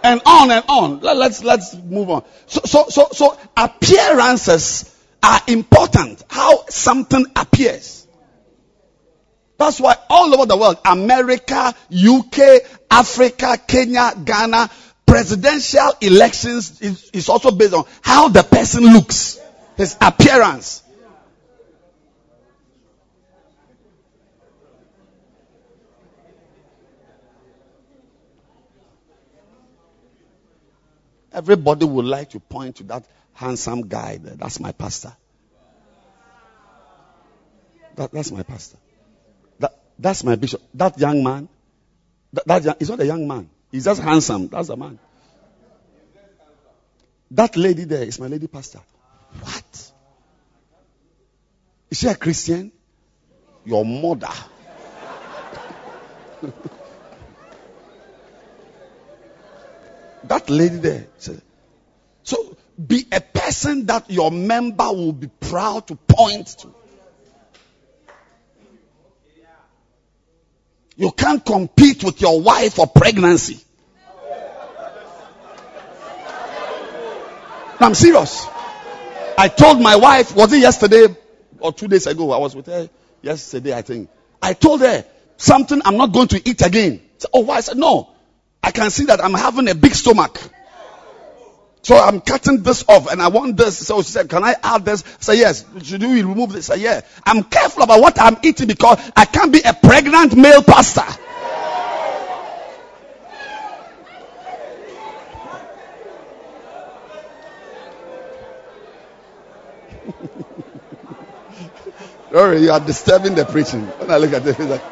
And on and on. Let's let's move on. So so so so appearances are important. How something appears. That's why all over the world, America, UK, Africa, Kenya, Ghana, presidential elections is, is also based on how the person looks, his appearance. Everybody would like to point to that handsome guy there. That's my pastor. That, that's my pastor. That, that's my bishop. That young man, that, that he's not a young man. He's just handsome. That's the man. That lady there is my lady pastor. What? Is she a Christian? Your mother. that lady there. So be a person that your member will be proud to point to. You can't compete with your wife for pregnancy. No, I'm serious. I told my wife, was it yesterday or two days ago? I was with her yesterday, I think. I told her something I'm not going to eat again. oh, why? I said, no. I can see that I'm having a big stomach. So I'm cutting this off and I want this. So she said, can I add this? Said, yes. Should we remove this? Said, yeah. I'm careful about what I'm eating because I can't be a pregnant male pastor. Sorry, you are disturbing the preaching. When I look at it, it's like,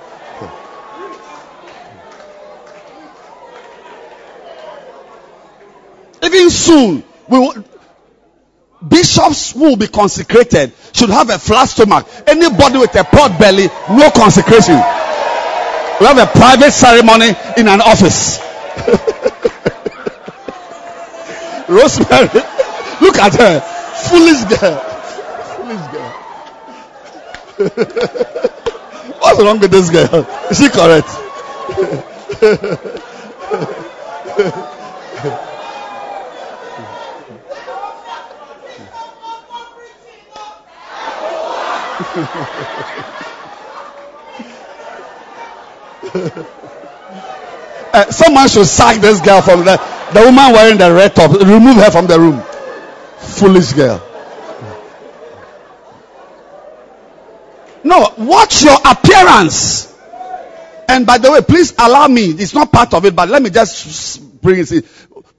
even soon, we will, bishops will be consecrated should have a flat stomach. Anybody with a pot belly, no consecration. We have a private ceremony in an office. Rosemary, look at her, foolish girl, foolish girl. What's wrong with this girl? Is she correct? Uh, someone should sack this girl from the the woman wearing the red top. Remove her from the room. Foolish girl. No, watch your appearance. And by the way, please allow me. It's not part of it, but let me just bring it. in.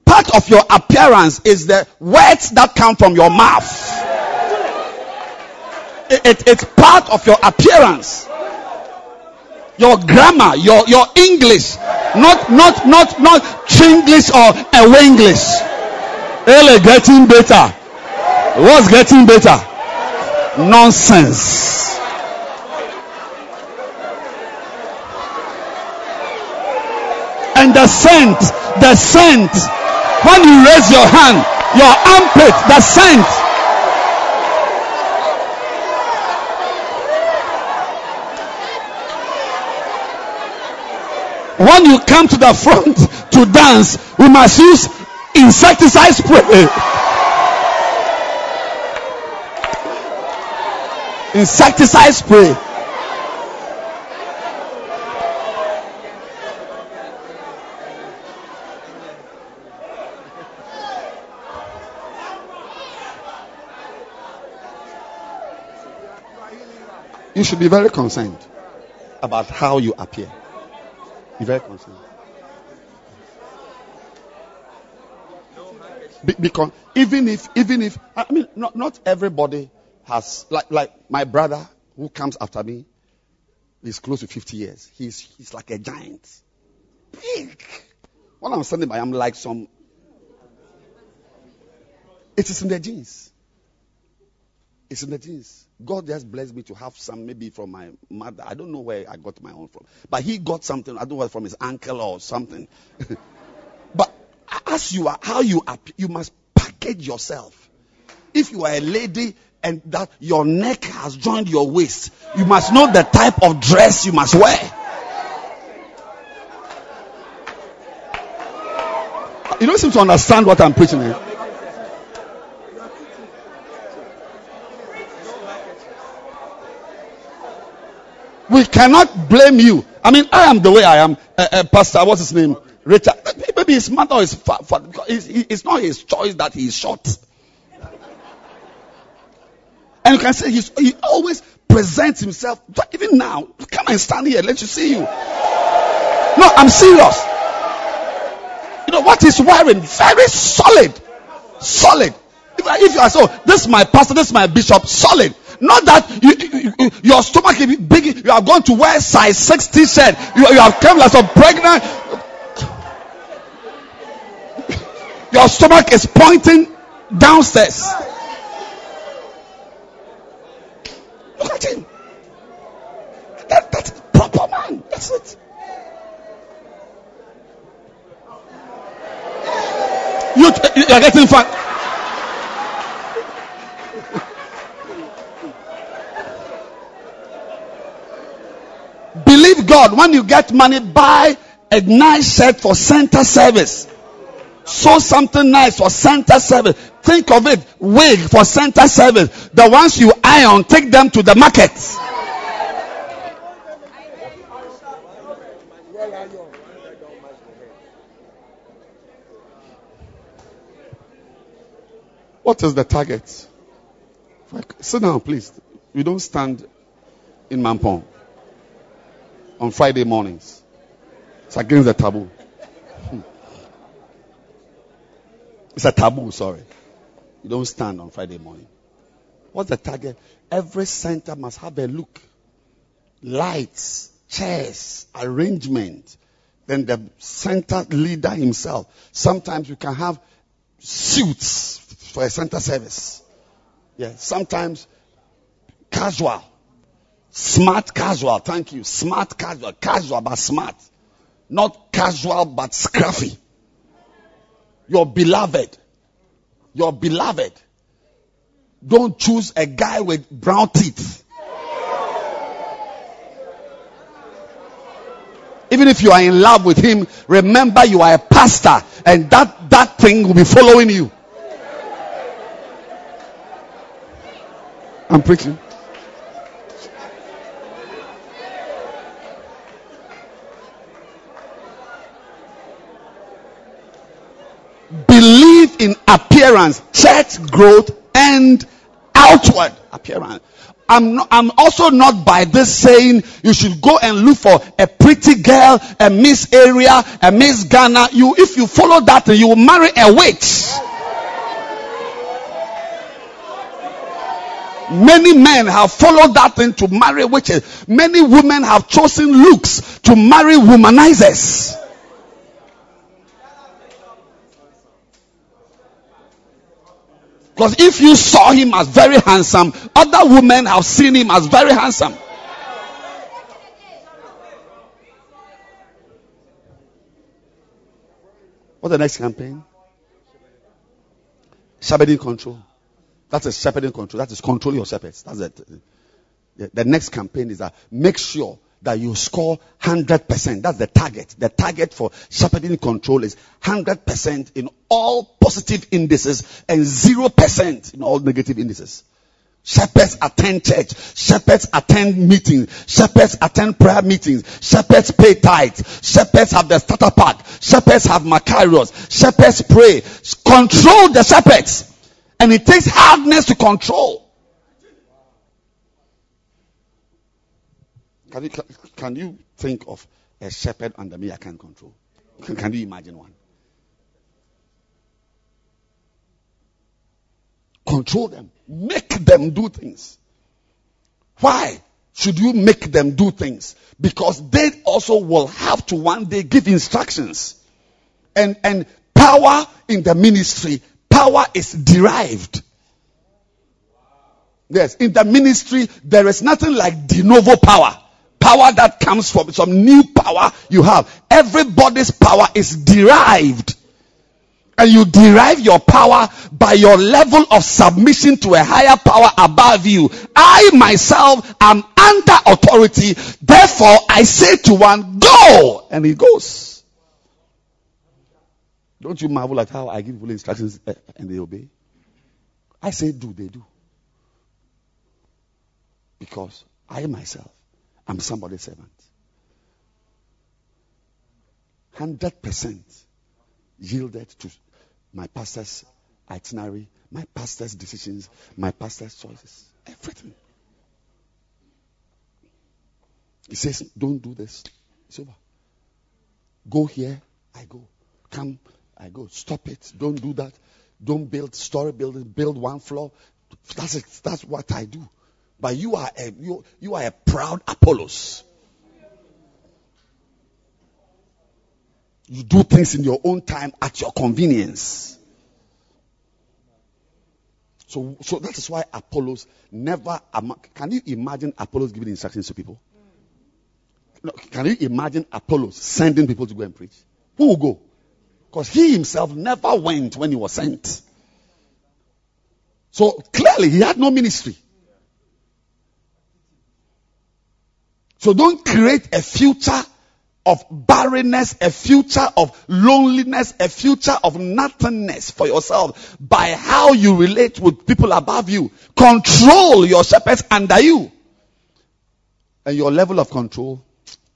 Part of your appearance is the words that come from your mouth. It- it- it's part of your appearance your grammar, your your English, not not not not Chinglish or English. Ele getting better. What's getting better? Nonsense. And the scent, the scent. When you raise your hand, your armpit, the scent. When you come to the front to dance, we must use insecticide spray. Insecticide spray. You should be very concerned about how you appear. Concerned. Be- because even if, even if, I mean, not, not everybody has, like, like my brother who comes after me, he's close to 50 years. He's, he's like a giant. Big. When I'm standing by, I'm like some, it is in the genes. It's in the genes. God just blessed me to have some, maybe from my mother. I don't know where I got my own from. But he got something, I don't know, from his uncle or something. but as you are, how you are, you must package yourself. If you are a lady and that your neck has joined your waist, you must know the type of dress you must wear. You don't seem to understand what I'm preaching here. We cannot blame you. I mean, I am the way I am. Uh, uh, Pastor, what's his name? Richard. Maybe his mother is fat. fat it's, it's not his choice that he's short. And you can say he's, he always presents himself. Even now, come and stand here. Let you see you. No, I'm serious. You know what he's wearing? Very solid. Solid. If, if you are so, this is my pastor, this is my bishop, solid. Not that you, you- you- your stomach is big, you are going to wear size 6 t-shirt. You, you have come like some pregnant. Your stomach is pointing downstairs. Look at him. That, that's a proper man. That's it. You, you are getting fat. Believe God. When you get money, buy a nice shirt for center service. Sew something nice for center service. Think of it, wig for center service. The ones you iron, take them to the market. What is the target? Sit down, please. We don't stand in Mampong on Friday mornings. It's against the taboo. Hmm. It's a taboo, sorry. You don't stand on Friday morning. What's the target? Every center must have a look. Lights, chairs, arrangement. Then the center leader himself. Sometimes you can have suits for a center service. Yeah, sometimes casual. Smart casual, thank you. Smart casual. Casual but smart. Not casual but scruffy. Your beloved. Your beloved. Don't choose a guy with brown teeth. Even if you are in love with him, remember you are a pastor and that, that thing will be following you. I'm preaching. Believe in appearance, church growth, and outward appearance. I'm, not, I'm also not by this saying you should go and look for a pretty girl, a Miss Area, a Miss Ghana. You, if you follow that, you will marry a witch. Many men have followed that thing to marry witches. Many women have chosen looks to marry womanizers. Because if you saw him as very handsome, other women have seen him as very handsome. What's the next campaign? Shepherding control. That's a shepherding control. That is control your shepherds. That's it. The, the next campaign is that make sure that you score 100%. That's the target. The target for shepherding control is 100% in all positive indices and 0% in all negative indices. Shepherds attend church. Shepherds attend meetings. Shepherds attend prayer meetings. Shepherds pay tithes. Shepherds have the starter pack. Shepherds have Macarius. Shepherds pray. Control the shepherds. And it takes hardness to control. Can you, can you think of a shepherd under me I can't control? Can, can you imagine one? Control them. Make them do things. Why should you make them do things? Because they also will have to one day give instructions. And, and power in the ministry, power is derived. Yes, in the ministry, there is nothing like de novo power power that comes from some new power you have. Everybody's power is derived. And you derive your power by your level of submission to a higher power above you. I myself am under authority. Therefore, I say to one, go! And he goes. Don't you marvel at how I give people instructions eh, and they obey? I say do, they do. Because I myself I'm somebody's servant. 100% yielded to my pastor's itinerary, my pastor's decisions, my pastor's choices. Everything. He says, Don't do this. It's over. Go here, I go. Come, I go. Stop it. Don't do that. Don't build story building. Build one floor. That's it. That's what I do. But you are a, you, you are a proud Apollos. You do things in your own time at your convenience. So, so that is why Apollos never. Can you imagine Apollos giving instructions to people? No, can you imagine Apollos sending people to go and preach? Who will go? Because he himself never went when he was sent. So clearly he had no ministry. So don't create a future of barrenness, a future of loneliness, a future of nothingness for yourself by how you relate with people above you. Control your shepherds under you. And your level of control,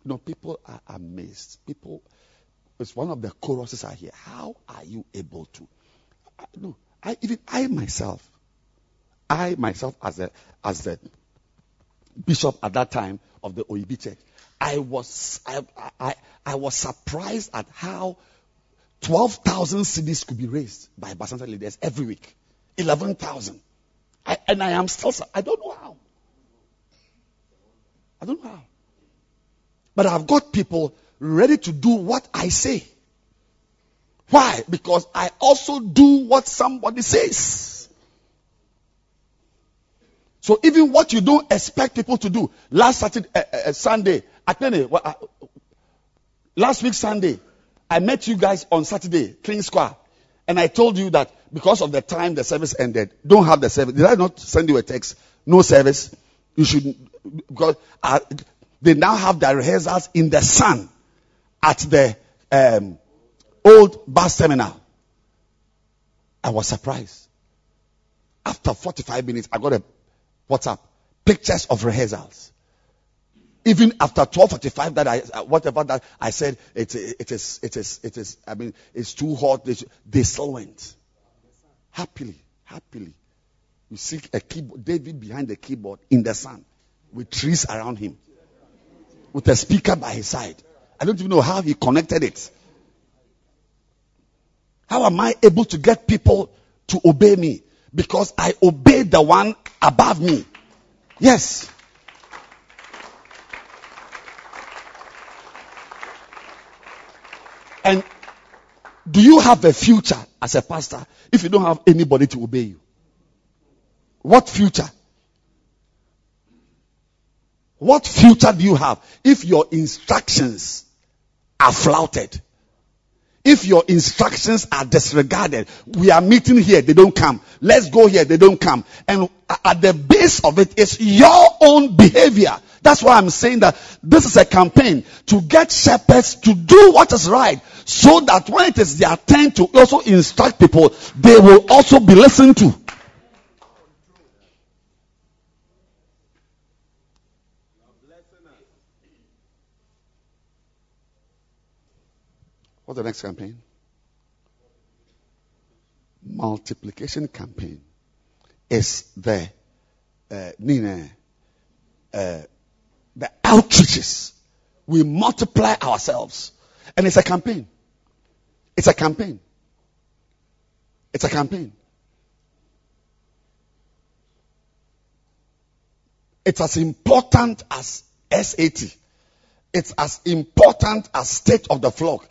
you know, people are amazed. People, it's one of the choruses I hear. How are you able to? No, I even I myself, I myself as a as the bishop at that time of the OEB church, I was I, I, I was surprised at how 12,000 cities could be raised by bacenta leaders every week. 11,000. And I am still, I don't know how. I don't know how. But I've got people ready to do what I say. Why? Because I also do what somebody says. So even what you don't expect people to do, last Saturday, uh, uh, Sunday, Atene, uh, last week Sunday, I met you guys on Saturday, King Square, and I told you that because of the time the service ended, don't have the service. Did I not send you a text? No service. You should because uh, they now have the rehearsals in the sun at the um, old bus terminal. I was surprised. After 45 minutes, I got a WhatsApp pictures of rehearsals. Even after 12:45, that I uh, whatever that I said, it, it is it is it is. I mean, it's too hot. They, they still went happily, happily. You see a keyboard, David behind the keyboard in the sun, with trees around him, with a speaker by his side. I don't even know how he connected it. How am I able to get people to obey me? Because I obey the one above me. Yes. And do you have a future as a pastor if you don't have anybody to obey you? What future? What future do you have if your instructions are flouted? If your instructions are disregarded, we are meeting here, they don't come. Let's go here, they don't come. And at the base of it is your own behavior. That's why I'm saying that this is a campaign to get shepherds to do what is right so that when it is their turn to also instruct people, they will also be listened to. What's the next campaign? Multiplication campaign is the uh, uh, the outreaches. We multiply ourselves, and it's a campaign. It's a campaign. It's a campaign. It's as important as SAT. It's as important as state of the flock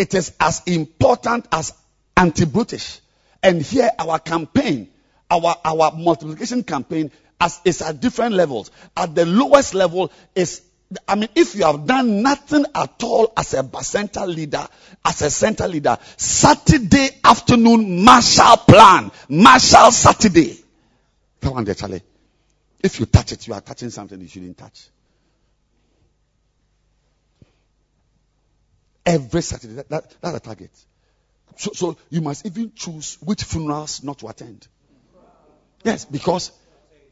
it is as important as anti-British. And here our campaign, our, our multiplication campaign as, is at different levels. At the lowest level is I mean, if you have done nothing at all as a center leader, as a center leader, Saturday afternoon Marshall plan, Marshall Saturday. Come on there, Charlie. If you touch it, you are touching something you shouldn't touch. Every Saturday. That, that, that's a target. So, so you must even choose which funerals not to attend. Yes, because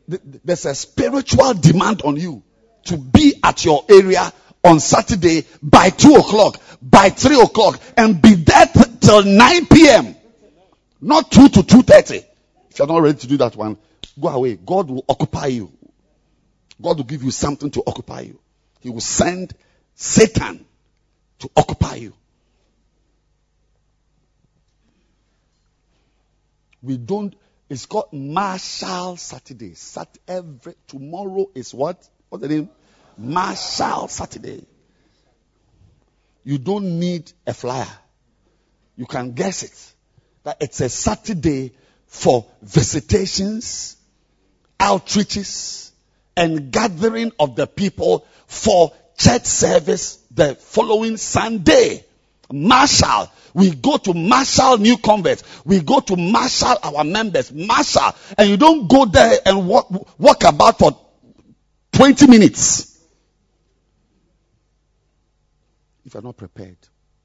th- there's a spiritual demand on you to be at your area on Saturday by 2 o'clock, by 3 o'clock, and be there t- till 9 p.m. Not 2 to 2.30. If you're not ready to do that one, go away. God will occupy you. God will give you something to occupy you. He will send Satan to occupy you. We don't, it's called Marshall Saturday. Sat every, tomorrow is what? What's the name? Marshall Saturday. You don't need a flyer. You can guess it. That it's a Saturday for visitations, outreaches, and gathering of the people for church service the following Sunday. Marshall. We go to Marshall new converts. We go to Marshall our members. Marshall. And you don't go there and walk, walk about for 20 minutes. If you're not prepared,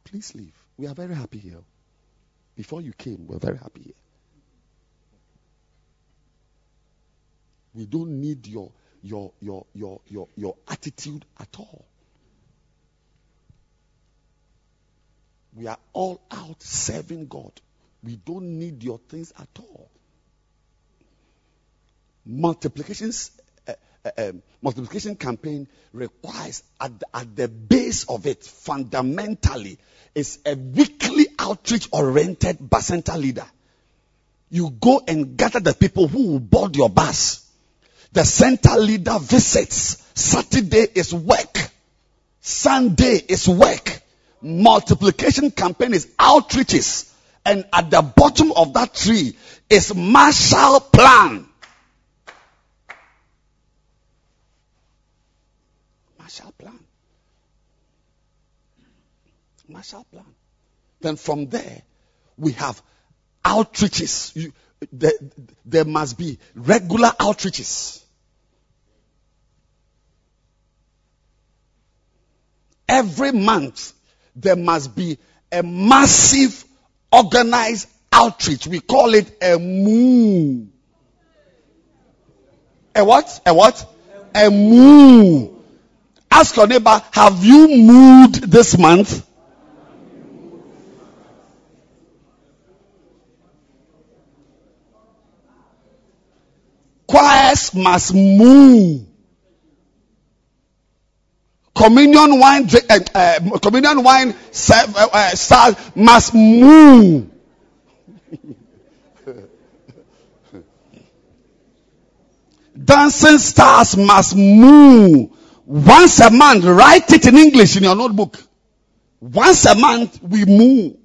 please leave. We are very happy here. Before you came, we we're very happy here. We don't need your your your your your, your attitude at all. We are all out serving God. We don't need your things at all. Multiplications, uh, uh, um, multiplication campaign requires at the, at the base of it, fundamentally, is a weekly outreach oriented bacenta leader. You go and gather the people who will board your bus. The center leader visits. Saturday is work. Sunday is work. Multiplication campaign is outreaches. And at the bottom of that tree is Marshall Plan. Marshall Plan. Marshall Plan. Then from there, we have outreaches. You, there, there must be regular outreaches. Every month, there must be a massive organized outreach. We call it a move. A what? A what? A move. Ask your neighbor, have you moved this month? Choirs must move. Communion wine, uh, uh, communion wine serve, uh, must move. Dancing stars must move. Once a month, write it in English in your notebook. Once a month, we move.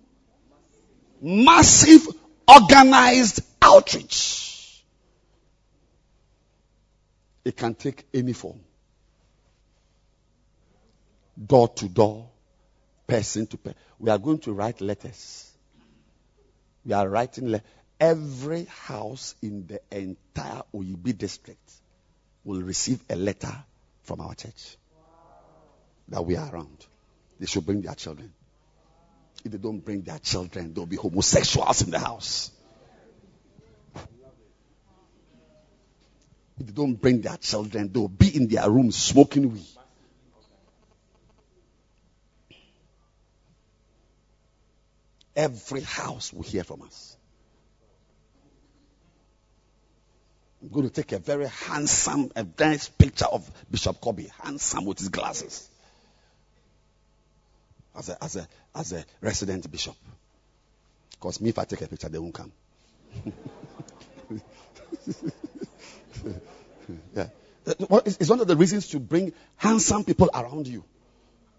Massive organized outreach. It can take any form. Door to door, person to person. We are going to write letters. We are writing le- every house in the entire Oyibi district will receive a letter from our church that we are around. They should bring their children. If they don't bring their children, there'll be homosexuals in the house. If they don't bring their children, they'll be in their rooms smoking weed. Every house will hear from us. I'm going to take a very handsome, a nice picture of Bishop Kobe, handsome with his glasses, as a, as a, as a resident bishop. Because me, if I take a picture, they won't come. yeah. It's one of the reasons to bring handsome people around you.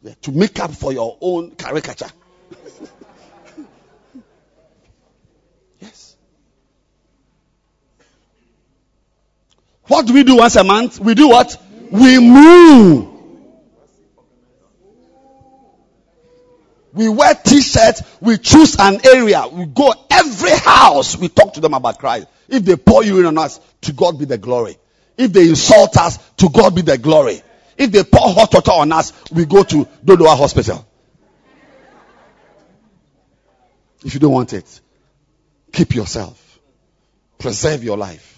Yeah, to make up for your own caricature. What do we do once a month? We do what? We move. We wear t-shirts. We choose an area. We go every house. We talk to them about Christ. If they pour in on us, to God be the glory. If they insult us, to God be the glory. If they pour hot water on us, we go to Dodoa Hospital. If you don't want it, keep yourself. Preserve your life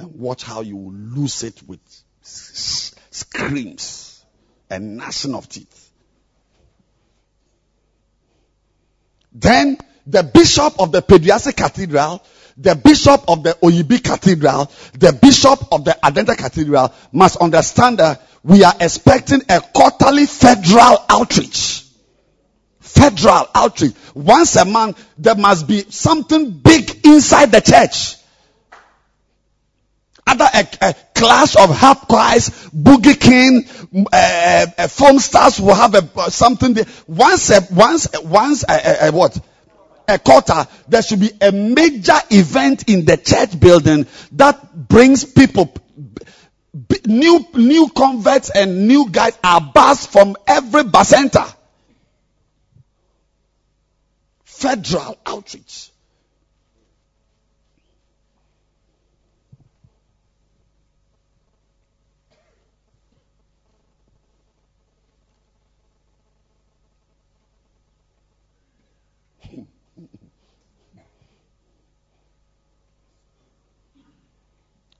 and watch how you lose it with screams and gnashing of teeth. Then the bishop of the Peduase Cathedral, the bishop of the Oyibi Cathedral, the bishop of the Adenta Cathedral must understand that we are expecting a quarterly federal outreach. Federal outreach. Once a month, there must be something big inside the church either a, class of harp choirs, boogie king, uh, uh, film stars will have a, something. There. Once, a, once, once, a, what? A quarter, there should be a major event in the church building that brings people, new, new converts and new guys are buzzed from every bacenta. Federal outreach.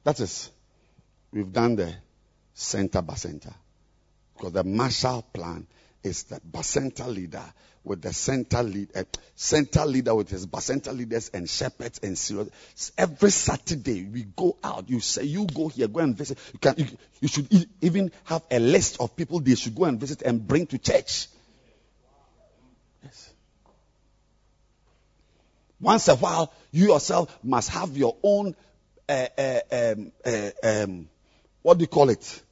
That is, we've done the center by center. Because the Marshall Plan is the bacenta leader with the center lead, uh, center leader with his bacenta leaders and shepherds and serious. Every Saturday we go out. You say you go here, go and visit. You can, you, you should even have a list of people they should go and visit and bring to church. Yes. Once a while, you yourself must have your own, uh, um, what do you call it?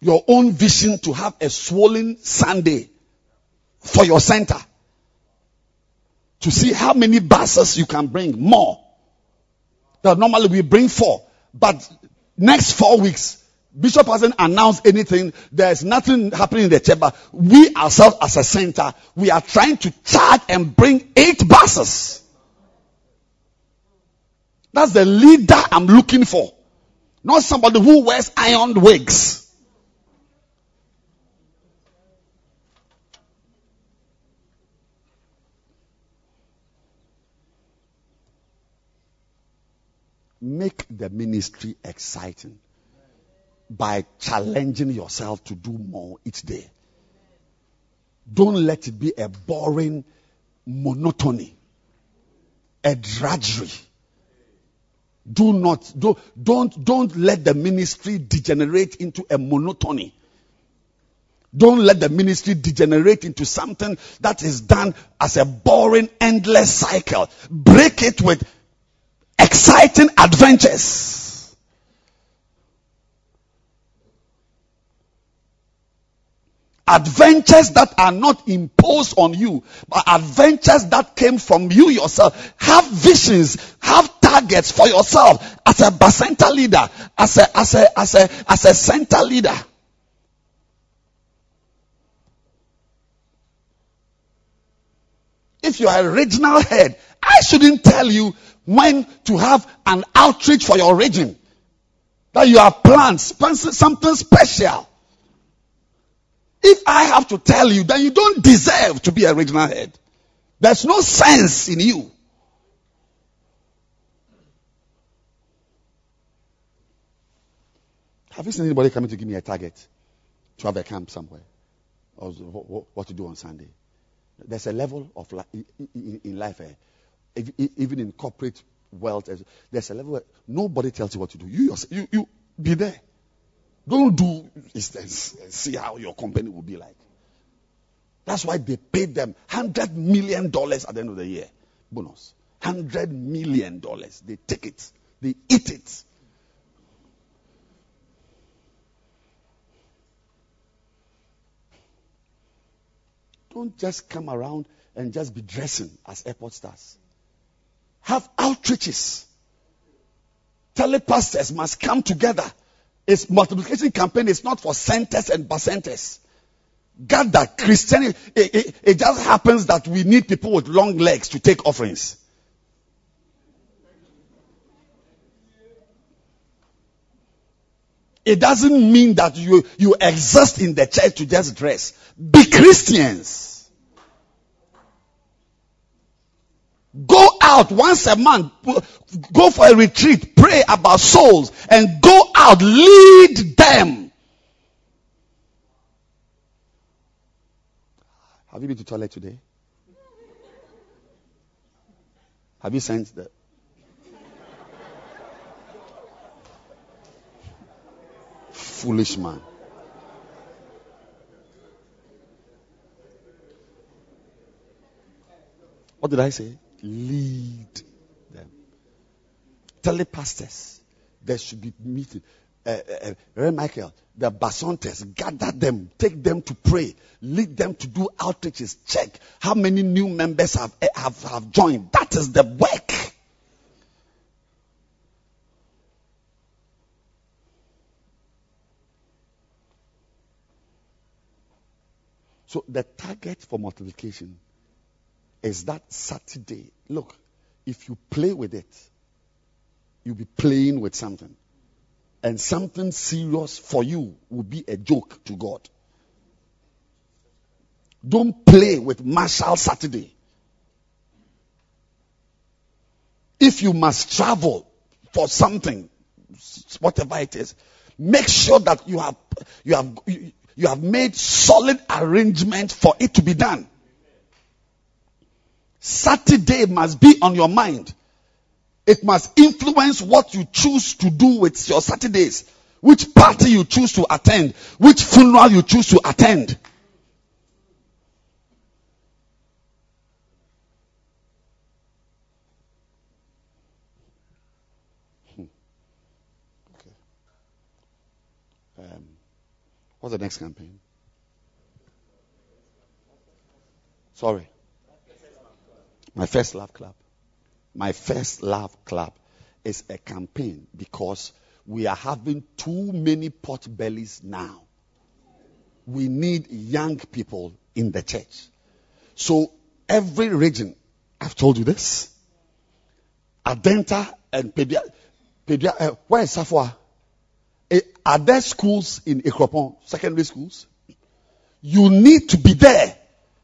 Your own vision to have a swollen Sunday for your center. To see how many buses you can bring more. That normally we bring four, but next four weeks, Bishop hasn't announced anything. There's nothing happening in the chamber. We ourselves as a center, we are trying to charge and bring eight buses. That's the leader I'm looking for. Not somebody who wears iron wigs. Make the ministry exciting by challenging yourself to do more each day. Don't let it be a boring monotony, a drudgery. Do not, do, don't, don't let the ministry degenerate into a monotony. Don't let the ministry degenerate into something that is done as a boring, endless cycle. Break it with exciting adventures. Adventures that are not imposed on you, but adventures that came from you yourself. Have visions, have targets for yourself as a bacenta leader, as a, as a, as a, as a center leader. If you are a regional head, I shouldn't tell you when to have an outreach for your region. That you have planned something special. If I have to tell you, then you don't deserve to be a regional head. There's no sense in you. Have you seen anybody coming to give me a target to have a camp somewhere? Or what to do on Sunday? There's a level of in life, eh? even in corporate wealth, eh, there's a level where nobody tells you what to do. You yourself, you, you be there. Don't do instance and see how your company will be like. That's why they paid them hundred million dollars at the end of the year bonus. Hundred million dollars. They take it. They eat it. Don't just come around and just be dressing as airport stars. Have outreaches. Telepastors must come together. It's multiplication campaign is not for centers and percenters. Gather Christianity. It, it, it just happens that we need people with long legs to take offerings. It doesn't mean that you, you exist in the church to just dress. Be Christians. Go out once a month. Go for a retreat. Pray about souls and go out. Lead them. Have you been to toilet today? Have you sent the foolish man? What did I say? Lead them. Tell the pastors there should be meeting. Uh, uh, uh Michael, the bacentas, gather them, take them to pray, lead them to do outreaches, check how many new members have, eh, have, have joined. That is the work. So the target for multiplication is that Saturday. Look, if you play with it, you'll be playing with something. And something serious for you will be a joke to God. Don't play with Marshall Saturday. If you must travel for something, whatever it is, make sure that you have, you have, you, You have made solid arrangements for it to be done. Saturday must be on your mind. It must influence what you choose to do with your Saturdays. Which party you choose to attend. Which funeral you choose to attend. What's the next campaign? Sorry. My first love club. My first love club is a campaign because we are having too many pot bellies now. We need young people in the church. So every region, I've told you this. Adenta and Pedia, Pedia uh, where is Safwa? Eh, are there schools in Akropong, secondary schools? You need to be there.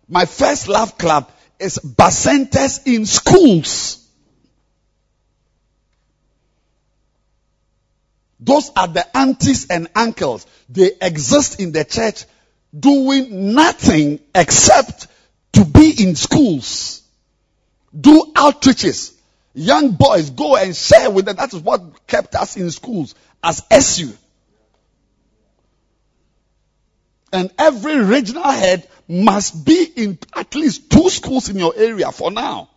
My first love club is bacentas in schools. Those are the aunties and uncles. They exist in the church doing nothing except to be in schools. Do outreaches. Young boys go and share with them. That is what kept us in schools as SU. And every regional head must be in at least two schools in your area for now.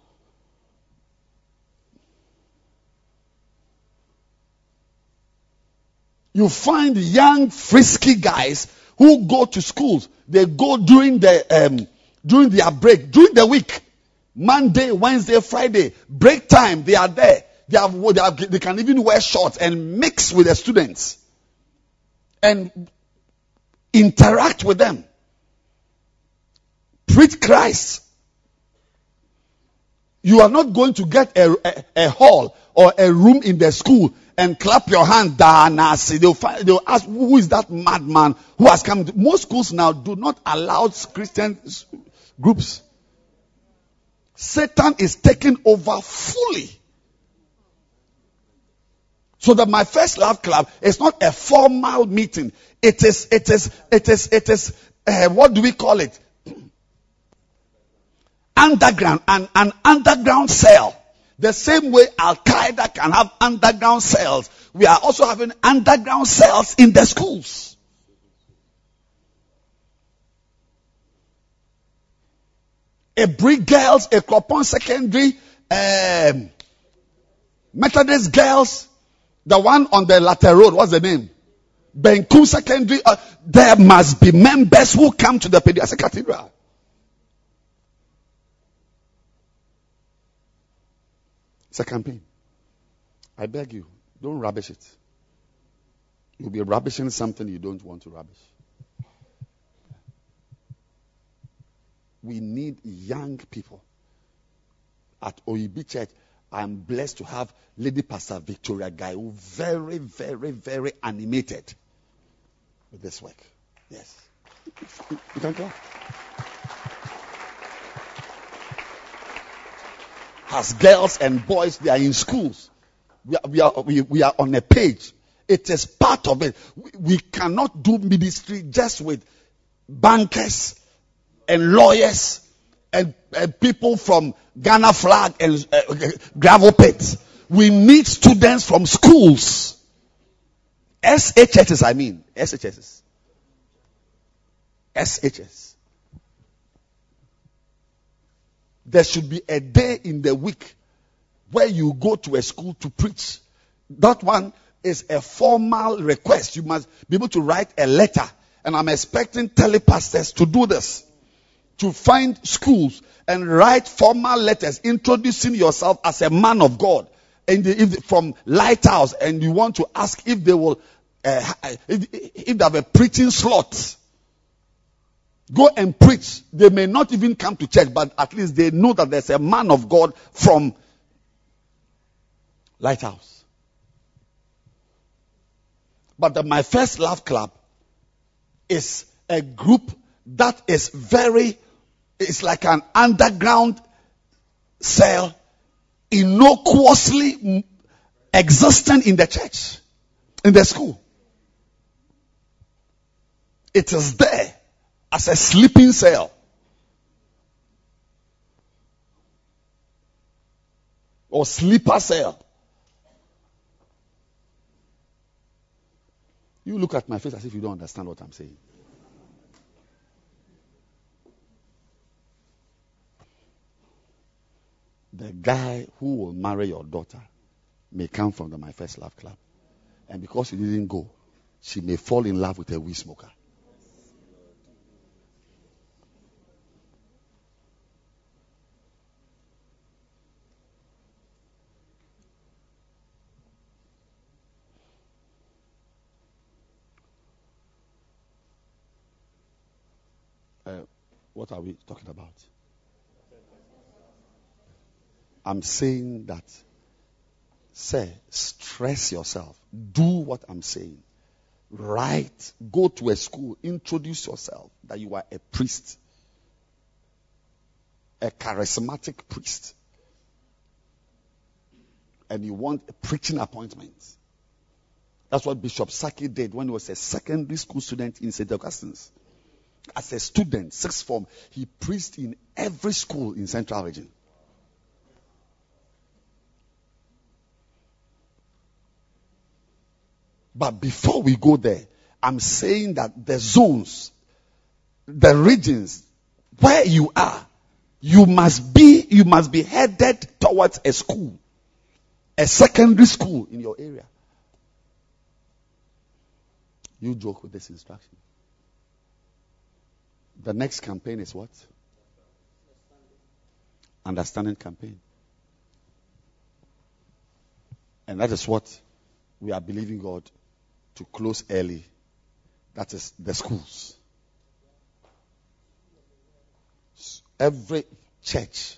You find young, frisky guys who go to schools. They go during the um, during their break, during the week, Monday, Wednesday, Friday, break time. They are there. They have, they, have, they can even wear shorts and mix with the students and interact with them. Preach Christ. You are not going to get a, a, a hall or a room in the school and clap your hand danasi. They'll, find, they'll ask, who is that madman who has come? Most schools now do not allow Christian groups. Satan is taking over fully. So that my first love club is not a formal meeting. It is, it is, it is, it is, uh, what do we call it? underground, an, an underground cell. The same way Al Qaeda can have underground cells, we are also having underground cells in the schools. A brick girls, Akropong secondary, um, Methodist girls, the one on the latter road, what's the name? Benkum secondary, uh, there must be members who come to the pediatric cathedral. It's a campaign. I beg you, don't rubbish it. You'll be rubbishing something you don't want to rubbish. We need young people. At OEB Church, I'm blessed to have Lady Pastor Victoria Guy, who very, very, very animated with this work. Yes. You can clap. as girls and boys, they are in schools. We are, we are, we, we are on a page. It is part of it. We, we cannot do ministry just with bankers and lawyers and, and people from Ghana flag and uh, gravel pits. We need students from schools. SHSs, I mean. SHSs. SHS. There should be a day in the week where you go to a school to preach. That one is a formal request. You must be able to write a letter. And I'm expecting telepastors to do this. To find schools and write formal letters introducing yourself as a man of God. And if, from Lighthouse and you want to ask if they will, uh, if, if they have a preaching slot Go and preach. They may not even come to church, but at least they know that there's a man of God from Lighthouse. But the, my first love club is a group that is very, it's like an underground cell innocuously existing in the church, in the school. it is there as a sleeping cell. Or sleeper cell. You look at my face as if you don't understand what I'm saying. The guy who will marry your daughter may come from the My First Love Club. And because he didn't go, she may fall in love with a weed smoker. Uh, what are we talking about? I'm saying that, say, stress yourself. Do what I'm saying. Write. Go to a school. Introduce yourself that you are a priest. A charismatic priest. And you want a preaching appointment. That's what Bishop Saki did when he was a secondary school student in St. Augustine's. As a student, sixth form, he preached in every school in Central Region. But before we go there, I'm saying that the zones, the regions where you are, you must be, you must be headed towards a school, a secondary school in your area. You joke with this instruction. The next campaign is what? Understanding campaign. And that is what we are believing God to close early. That is the schools. Every church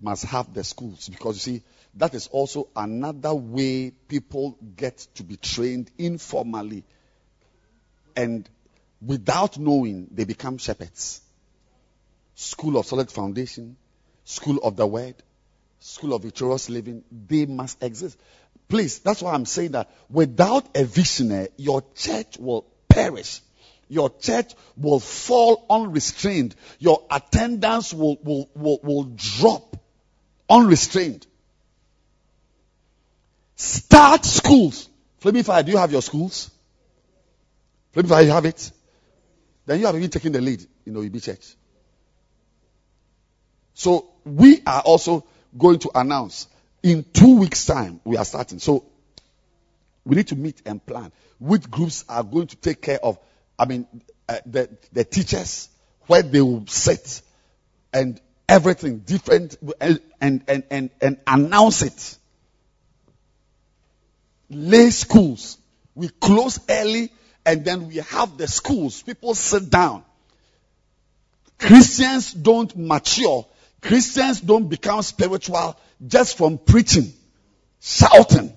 must have the schools because you see, that is also another way people get to be trained informally and without knowing they become shepherds. School of solid foundation, school of the word, school of victorious living, they must exist. Please, that's why I'm saying that without a visionary, your church will perish. Your church will fall unrestrained. Your attendance will, will, will, will drop unrestrained. Start schools. Flaming Fire, do you have your schools? Flaming Fire, you have it? Then you have even taken the lead in OEB Church. So we are also going to announce in two weeks' time, we are starting. So we need to meet and plan which groups are going to take care of, I mean, uh, the, the teachers, where they will sit, and everything different, and, and, and, and, and announce it. Lay schools. We close early, and then we have the schools. People sit down. Christians don't mature. Christians don't become spiritual just from preaching, shouting,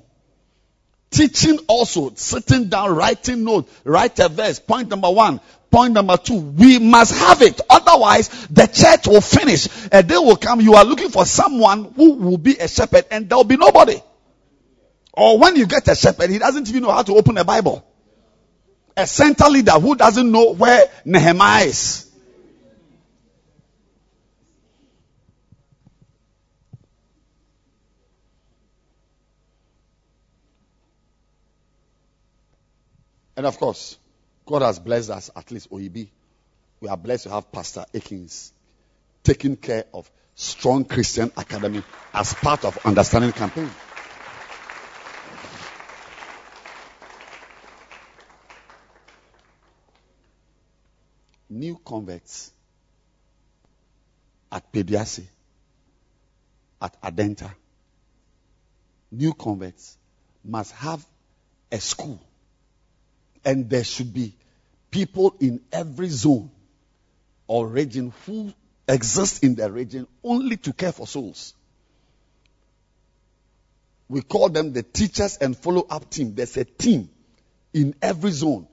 teaching also, sitting down, writing notes, write a verse. Point number one. Point number two, we must have it. Otherwise, the church will finish. A day will come, you are looking for someone who will be a shepherd and there will be nobody. Or when you get a shepherd, he doesn't even know how to open a Bible. A center leader who doesn't know where Nehemiah is. And of course, God has blessed us, at least OEB. We are blessed to have Pastor Akins taking care of Strong Christian Academy as part of Understanding Campaign. New converts at Peduase, at Adenta, new converts must have a school and there should be people in every zone or region who exist in the region only to care for souls. We call them the teachers and follow up team. There's a team in every zone.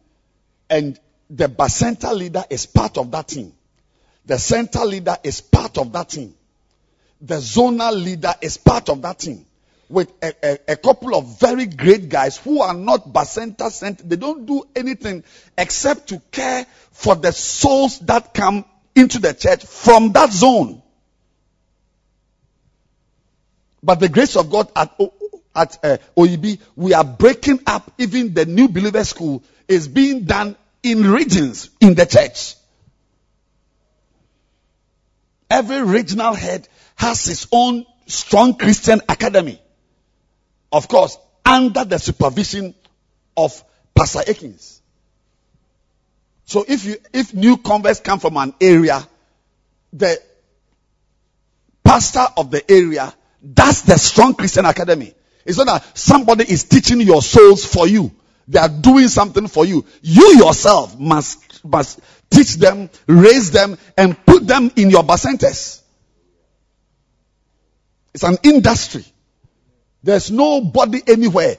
And the center leader is part of that team. The center leader is part of that team. The zonal leader is part of that team. With a, a, a couple of very great guys who are not Bacenta sent. They don't do anything except to care for the souls that come into the church from that zone. But the grace of God at, at uh, OEB, we are breaking up even the new believer school is being done in regions in the church. Every regional head has his own strong Christian academy. Of course, under the supervision of Pastor Akins. So if you, if new converts come from an area, the pastor of the area, that's the strong Christian academy. It's not that somebody is teaching your souls for you. They are doing something for you. You yourself must, must teach them, raise them, and put them in your bacentas. It's an industry. There's nobody anywhere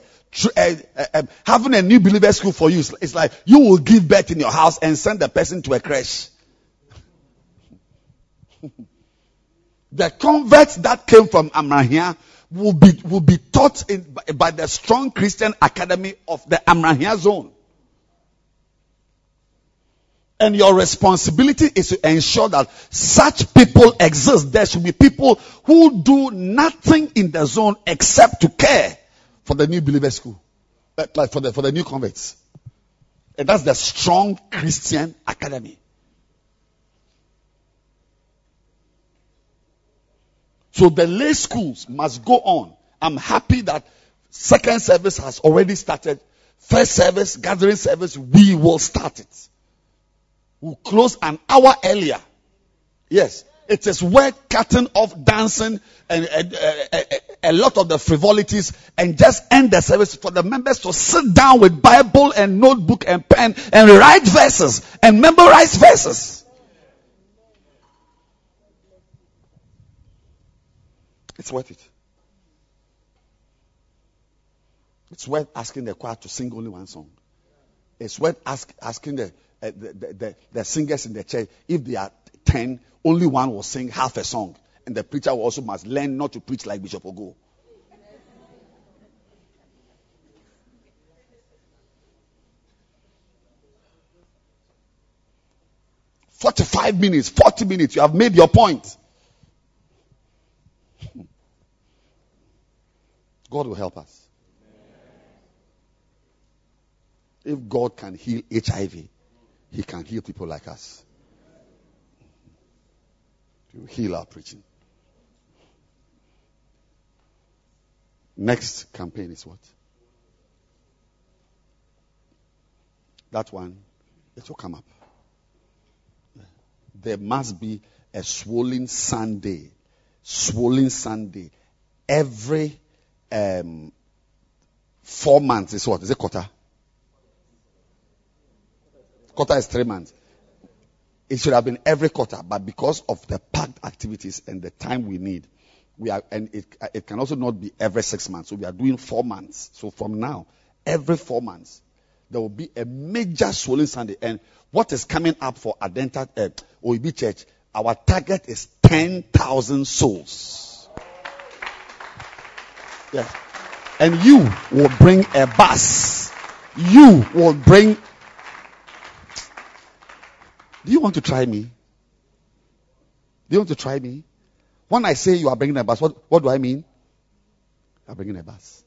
uh, uh, uh, having a new believer school for you. It's, it's like you will give birth in your house and send the person to a crash. the converts that came from Amrahia will be, will be taught in, by, by the strong Christian academy of the Amrahia zone. And your responsibility is to ensure that such people exist. There should be people who do nothing in the zone except to care for the new believer school. Like like for the, for the new converts. And that's the strong Christian academy. So the lay schools must go on. I'm happy that second service has already started. First service, gathering service, we will start it. We'll close an hour earlier. Yes. It is worth cutting off dancing and uh, uh, uh, a lot of the frivolities and just end the service for the members to sit down with Bible and notebook and pen and write verses and memorize verses. It's worth it. It's worth asking the choir to sing only one song. It's worth ask, asking the, uh, the, the, the, singers in the church if they are 10, only one will sing half a song. And the preacher also must learn not to preach like Bishop Ogo. Forty-five minutes, forty minutes. You have made your point. God will help us. If God can heal HIV, He can heal people like us. To heal our preaching. Next campaign is what? That one, it will come up. There must be a swollen Sunday, swollen Sunday. Every um, four months is what? Is it quarter? Quarter is three months. It should have been every quarter, but because of the packed activities and the time we need, we are, and it, it can also not be every six months. So we are doing four months. So from now, every four months, there will be a major swollen Sunday. And what is coming up for Adenta uh, OEB Church, our target is 10,000 souls. Yes. And you will bring a bus. You will bring. Do you want to try me? Do you want to try me? When I say you are bringing a bus, what, what do I mean? You are bringing a bus.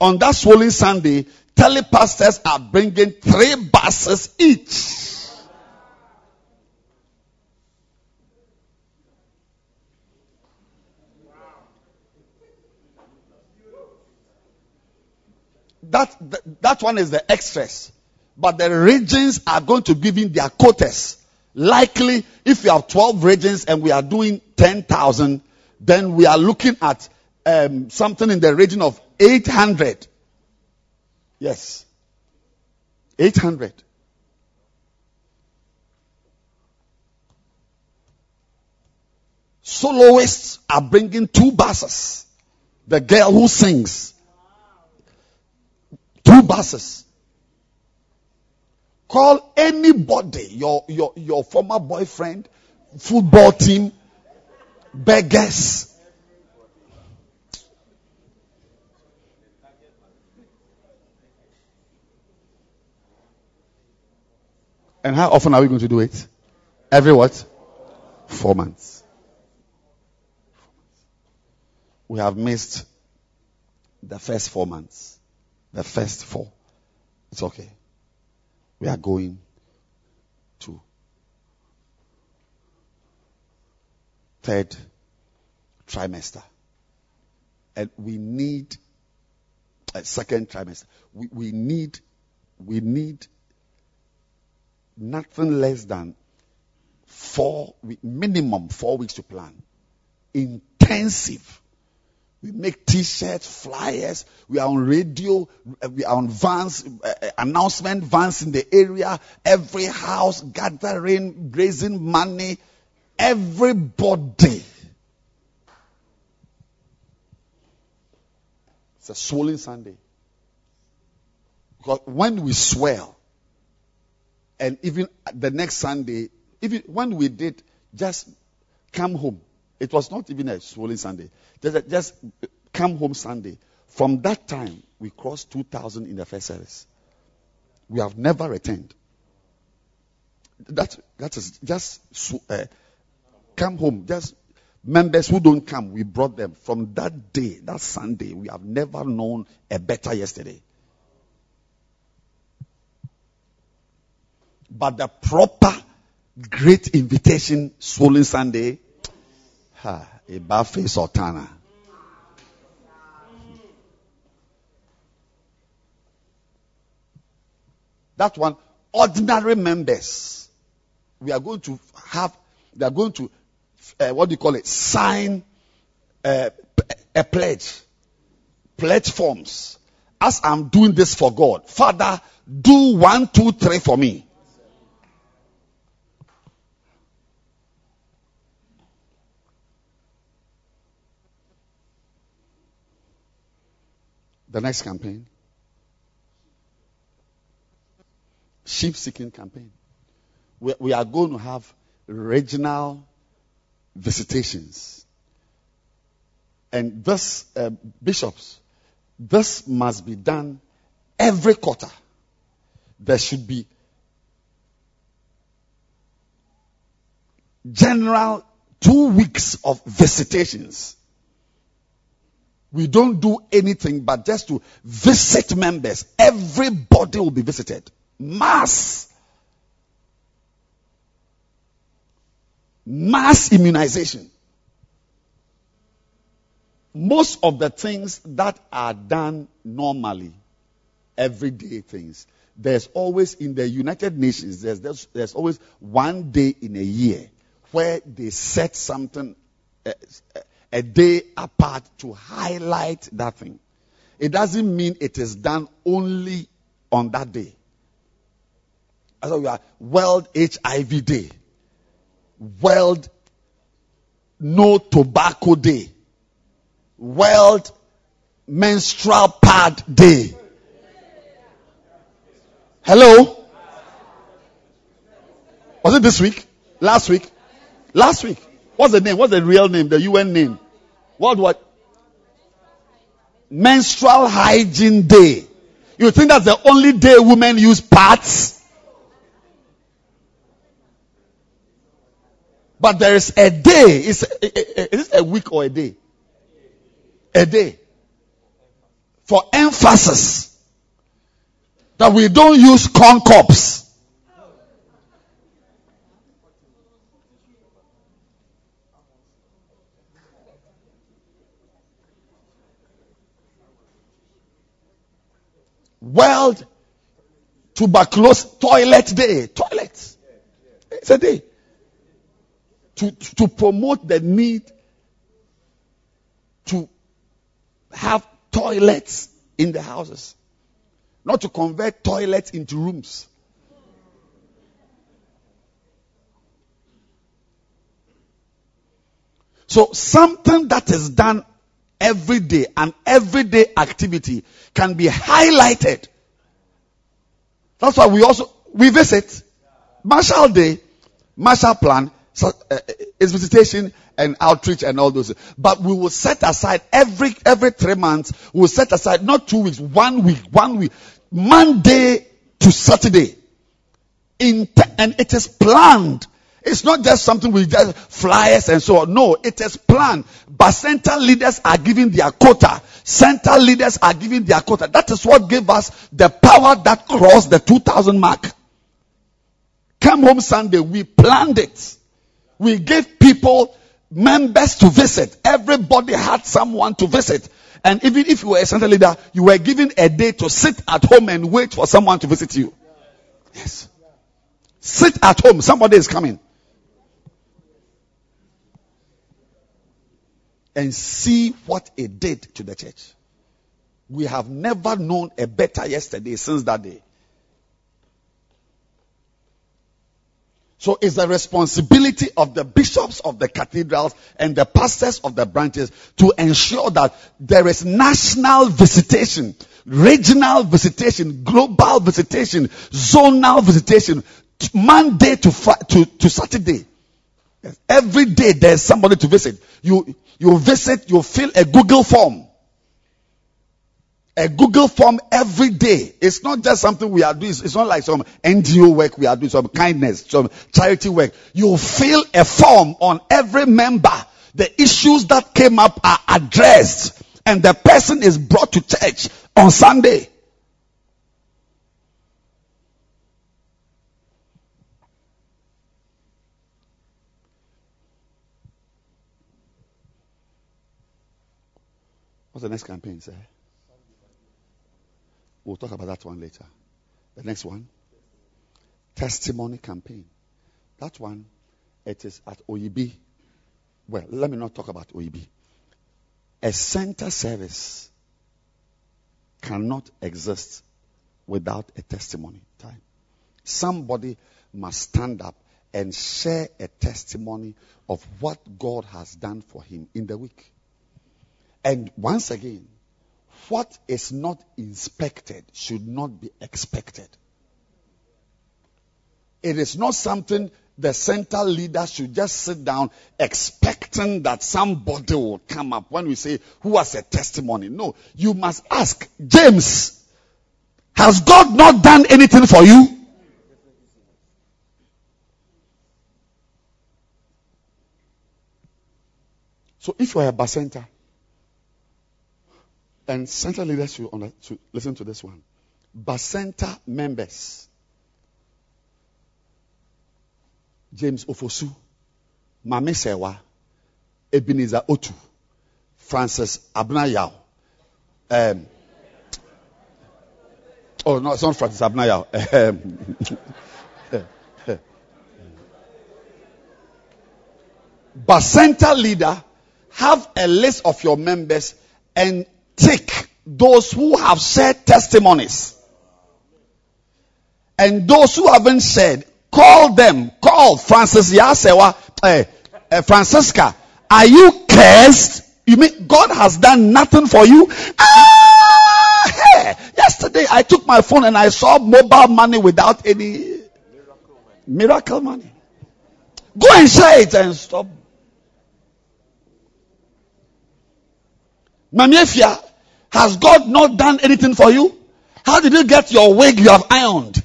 On that swollen Sunday, telepastors are bringing three buses each. That, that, that one is the extras. But the regions are going to give in their quotas. Likely, if you have 12 regions and we are doing 10,000, then we are looking at um, something in the region of 800. Yes. 800. Soloists are bringing two buses. The girl who sings. Two buses. Call anybody, your, your, your former boyfriend, football team, beggars. And how often are we going to do it? Every what? Four months. We have missed the first four months. The first four. It's okay. We are going to third trimester. And we need a second trimester. We, we need, we need nothing less than four, minimum four weeks to plan. Intensive. We make t-shirts, flyers. We are on radio. We are on vans, uh, announcement vans in the area. Every house gathering, raising money. Everybody. It's a swollen Sunday. Because when we swell, and even the next Sunday, even when we did just come home, it was not even a swollen Sunday. Just, just come home Sunday. From that time, we crossed 2,000 in the first service. We have never returned. That, that is just uh, come home. Just members who don't come, we brought them. From that day, that Sunday, we have never known a better yesterday. But the proper great invitation swollen Sunday, ha, a bad face or tana. That one, ordinary members. We are going to have, they are going to, uh, what do you call it, sign uh, a pledge. Pledge forms. As I'm doing this for God, Father, do one, two, three for me. The next campaign sheep seeking campaign. We, we, are going to have regional visitations. And this, uh, bishops, this must be done every quarter. There should be general two weeks of visitations we don't do anything but just to visit members. Everybody will be visited. Mass. Mass immunization. Most of the things that are done normally, everyday things, there's always in the United Nations, there's, there's, there's always one day in a year where they set something, uh, a day apart to highlight that thing. It doesn't mean it is done only on that day. As we are World HIV Day, World No Tobacco Day, World Menstrual Pad Day. Hello? Was it this week? Last week? Last week. What's the name? What's the real name? The UN name? What what? Menstrual Hygiene Day. You think that's the only day women use pads? But there is a day. Is it a week or a day? A day. For emphasis. That we don't use corn World Tuberculosis Toilet Day. Toilet. It's a day. To, to promote the need to have toilets in the houses. Not to convert toilets into rooms. So something that is done every day, an everyday activity can be highlighted. That's why we also, we visit Marshall Day, Marshall Plan, so, uh, It's visitation and outreach and all those. But we will set aside every every three months. We will set aside not two weeks, one week, one week, Monday to Saturday. In te- and it is planned. It's not just something we just flyers and so on. No, it is planned. But central leaders are giving their quota. Central leaders are giving their quota. That is what gave us the power that crossed the 2000 mark. Come home Sunday, we planned it. We gave people members to visit. Everybody had someone to visit. And even if you were a central leader, you were given a day to sit at home and wait for someone to visit you. Yes. Sit at home. Somebody is coming. And see what it did to the church. We have never known a better yesterday since that day. So it's the responsibility of the bishops of the cathedrals and the pastors of the branches to ensure that there is national visitation, regional visitation, global visitation, zonal visitation, Monday to, to, to Saturday. Every day there's somebody to visit. You, you visit, you fill a Google form a Google form every day. It's not just something we are doing. It's not like some NGO work we are doing, some kindness, some charity work. You fill a form on every member. The issues that came up are addressed and the person is brought to church on Sunday. What's the next campaign say? We'll talk about that one later. The next one, testimony campaign. That one, it is at OEB. Well, let me not talk about OEB. A center service cannot exist without a testimony time. Somebody must stand up and share a testimony of what God has done for him in the week. And once again, what is not inspected should not be expected. It is not something the center leader should just sit down expecting that somebody will come up when we say, who has a testimony? No, you must ask, James, has God not done anything for you? So if you are a bacenta, and center leaders should, should listen to this one. Bacenta members. James Ofosu, Mame Sewa, Ebenezer Otu, Francis Abnayao. Um, oh, no, it's not Francis Abnayao. Um, Bacenta leader, have a list of your members and take those who have said testimonies. And those who haven't said, call them. Call Francis Yasewa, uh, uh, Francisca. Are you cursed? You mean God has done nothing for you? Ah, hey, yesterday I took my phone and I saw mobile money without any miracle money. Go and share it and stop. Has God not done anything for you? How did you get your wig you have ironed?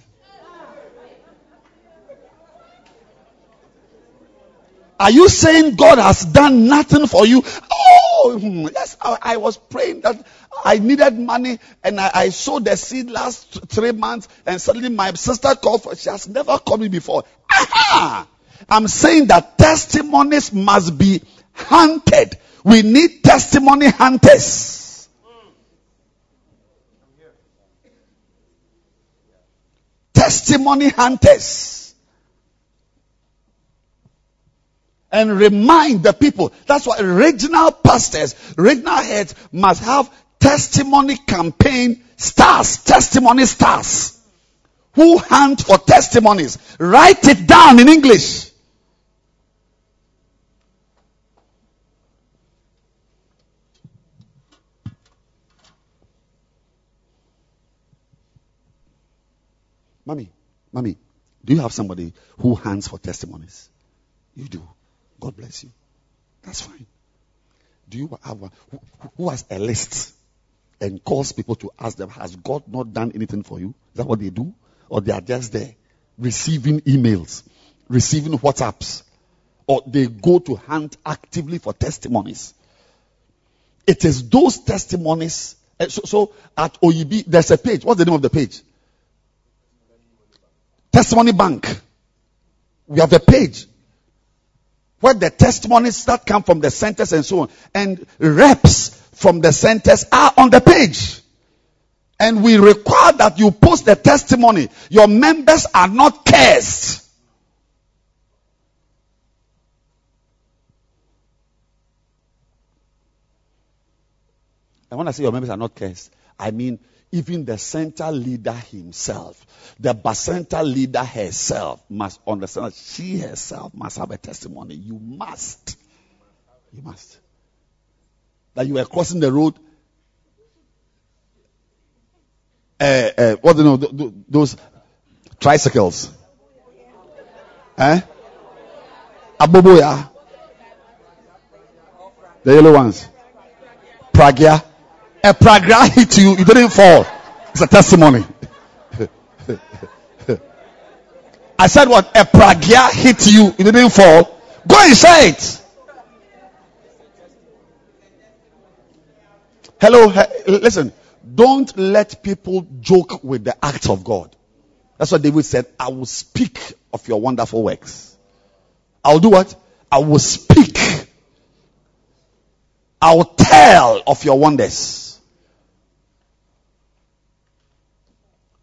Are you saying God has done nothing for you? Oh, hmm, yes, I, I was praying that I needed money and I, I, sowed the seed last three months and suddenly my sister called for, she has never called me before. Aha! I'm saying that testimonies must be hunted. We need testimony hunters. Testimony hunters. And remind the people. That's why regional pastors, regional heads must have testimony campaign stars, testimony stars. Who hunt for testimonies. Write it down in English. Mommy, mommy, do you have somebody who hands for testimonies? You do. God bless you. That's fine. Do you have one who, who has a list and calls people to ask them, has God not done anything for you? Is that what they do? Or they are just there receiving emails, receiving WhatsApps, or they go to hunt actively for testimonies. It is those testimonies. eh, So, so at OEB, there's a page. What's the name of the page? Testimony Bank. We have a page where the testimonies that come from the centers and so on, and reps from the centers are on the page. And we require that you post the testimony. Your members are not cursed. And when I say your members are not cursed, I mean even the center leader himself, the bacenta leader herself must understand that she herself must have a testimony. You must. You must. That you were crossing the road. Uh, uh, what do you know? th- th- Those tricycles. Eh? Aboboya. The yellow ones. Pragya. A pragya hit you, you didn't fall. It's a testimony. I said what? A pragya hit you, you didn't fall. Go it. Hello, he- listen. Don't let people joke with the acts of God. That's what David said. I will speak of your wonderful works. I'll do what? I will speak. I'll tell of your wonders.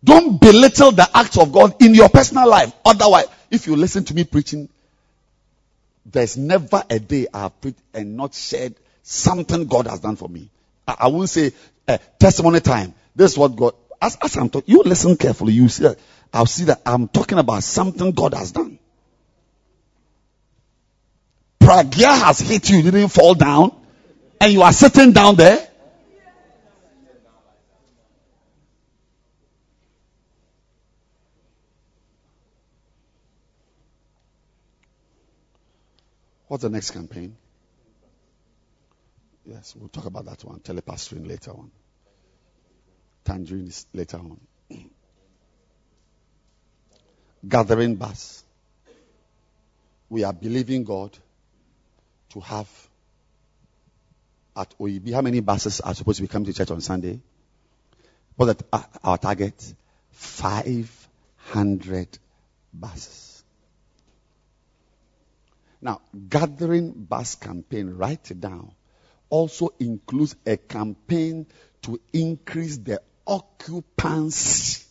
Don't belittle the acts of God in your personal life. Otherwise, if you listen to me preaching, there's never a day I have preached and not shared something God has done for me. I, I won't say uh, testimony time. This is what God. As, as I'm talking, you listen carefully. You see, that, I'll see that I'm talking about something God has done. Pragya has hit you. You didn't fall down, and you are sitting down there. What's the next campaign? Yes, we'll talk about that one. Telepastoring later on. Tangerine is later on. Gathering bus. We are believing God to have at OEB. How many buses are supposed to be coming to church on Sunday? What's uh, our target? 500 buses. Now, gathering bus campaign, write it down, also includes a campaign to increase the occupancy.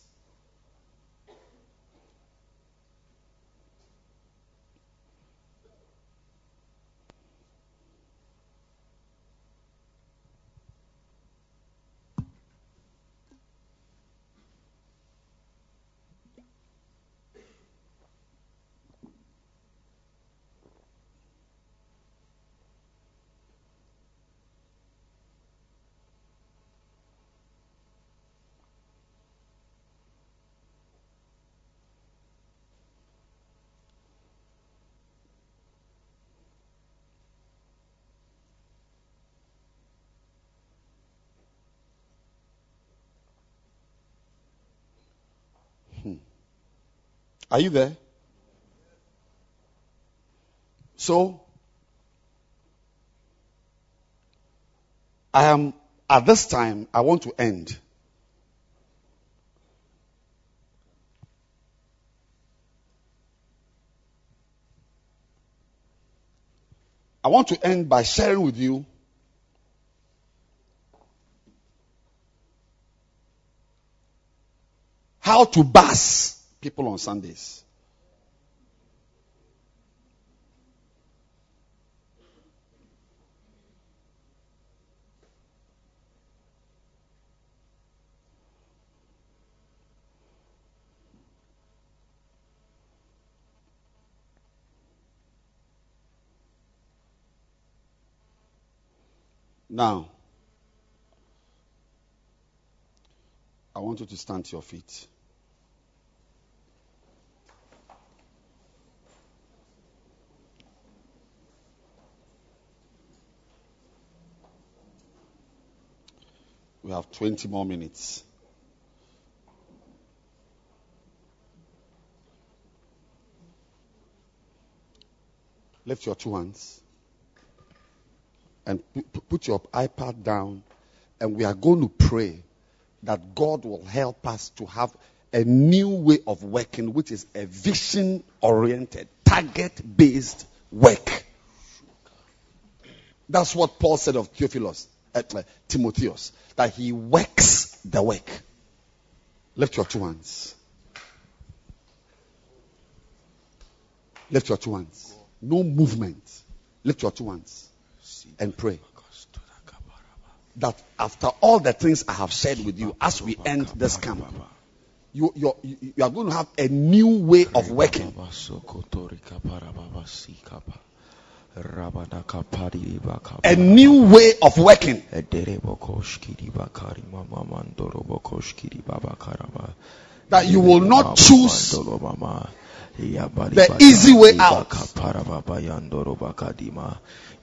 Are you there? So, I am, at this time, I want to end. I want to end by sharing with you how to bus people on Sundays. Now, I want you to stand to your feet. We have 20 more minutes. Lift your two hands and pu- pu- put your iPad down, and we are going to pray that God will help us to have a new way of working, which is a vision oriented, target based work. That's what Paul said of Theophilus, Uh, Timotheus, that he works the work. Lift your two hands. Lift your two hands. No movement. Lift your two hands and pray that after all the things I have shared with you, as we end this camp, you, you, you are going to have a new way of working. A new way of working. That you will not choose the easy way out.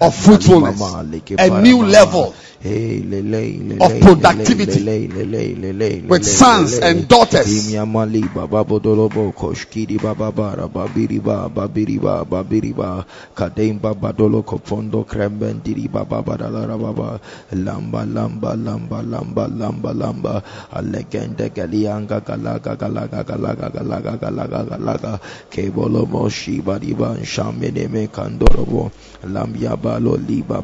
of fruitfulness, a new level, of productivity with sons and daughters. Lamba lamba lamba lamba lamba lamba alegende galianga galaga galaga galaga galaga galaga galaga kebolo moshi bariba shamene me kandorobo lambia balo liba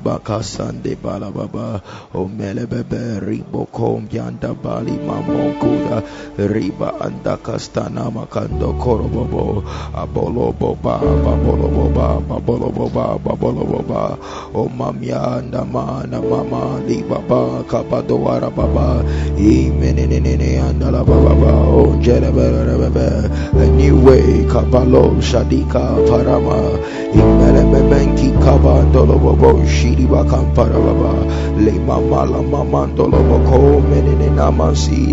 omelebebe ribokom yanda bali mamonkuda riba anda kastana makando korobobo. Aboloboba baboloboba baboloboba baboloboba o mamia anda mana mama li baba kapadowara baba imenenene anda la baba o jerebebebe a new way kapalo shadika parama imelebebe ki kabandolo bobo. Shiriba kampara baba le Mama la mama, tolo mamala mamando lobo ko menene nama si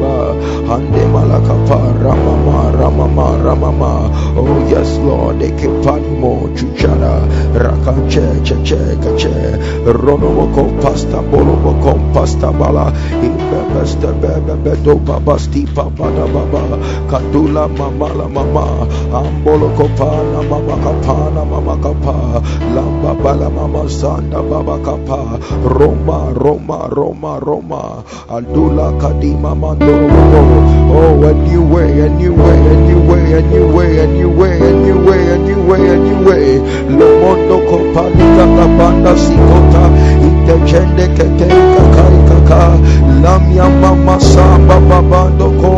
ba. hande malaka para mama ramama ramama oh yes lord ekipatmo chuchara rakache che che kache rono moko pasta bolo moko pasta bala. Ibebeste bebebe do babasti papada baba katula mamala mama. Ambolo kopana mama kapana mama kapa lamba bala mama sanda baba kapa rom roma roma roma roma. Aldula kadima mandoro oh a new way a new way a new way a new way a new way a new way a new way a new way lomondo kopani kakabanda sikota. Itechende ketenka karikaka lamya mama samba babando ko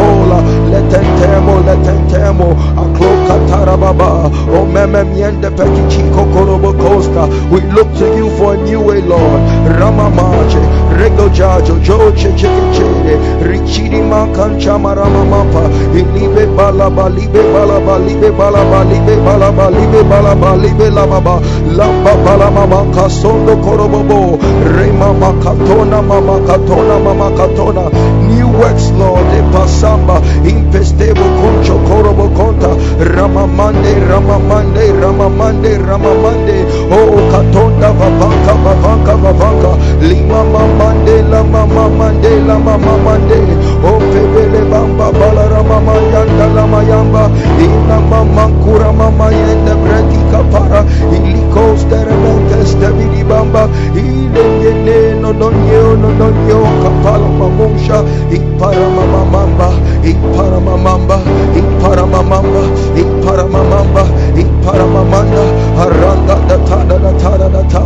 monkola letentemo letentemo akloka tarababa. O meme miende peki chiko korobo costa we look to you for a new way lord. Ramamache rego jajo joche chekechede richidi makancha marama mapa ilibe balaba libe balaba libe balaba libe balaba libe balaba libe lababa lamba balama makasondo korobobo rema makatona mama katona mama katona new works lord pasamba impestebo concho korobo conta. Ramamande ramamande ramamande ramamande oh katonda vavanka vavanka vavanka lima Mandela, mama Mandela, mama mande o oh, pebele bamba balara mama yanda la mayamba ina mama kura mama yende breti kapara. Ili costa rebelde stabili bamba. Ile yene no donyo no donyo kapala mamusha. Ipara, mama mamba. Ikpara mamamba ikpara mamamba ikpara mamamba ikpara mamanda aranda da ta da ta da ta.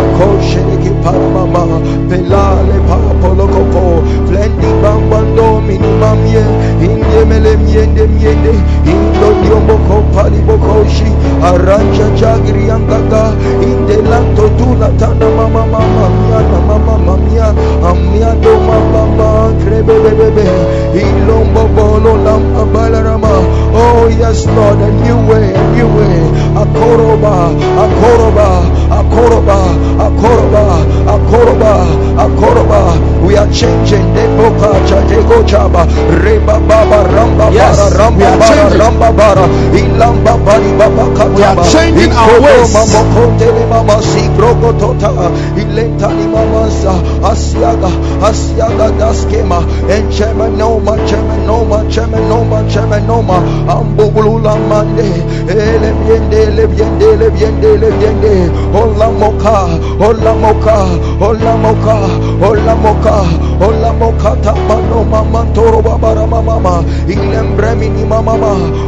Akoshe ikpara mama. Bela pa polo kopo. Flendi bambando minimum ye inde mele miende miende. Indo diombo kopali bokoshi aranja jagri angaga. Inde lanto tula tana mama mama mia na mama mamia. Amia do mama mama krebe bebe ilombo bolo lamba balarama oh yes lord a new way a new way akoroba akoroba akoroba akoroba akoroba akoroba we are changing. Deboka chadego chaba reba baba ramba bara ramba bara ramba bara ilamba baba kataba We are changing. our ways. mama kondele mama si brogo tota ilentani mama sa. Asiaga asiaga daskema mande. Ele biende ele biende ele biende ele biende. Hola moka hola moka hola moka hola moka hola moka tamano mama toro babara mama. Ilembremi ni mama.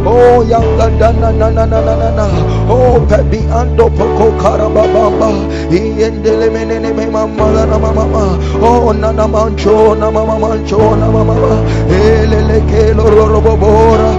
Oh yanga dana na na na na na na oh pebi ando poko karababamba iendele menene me mama na mama oh na na mancho na mama mancho na mama elele ke loro bobora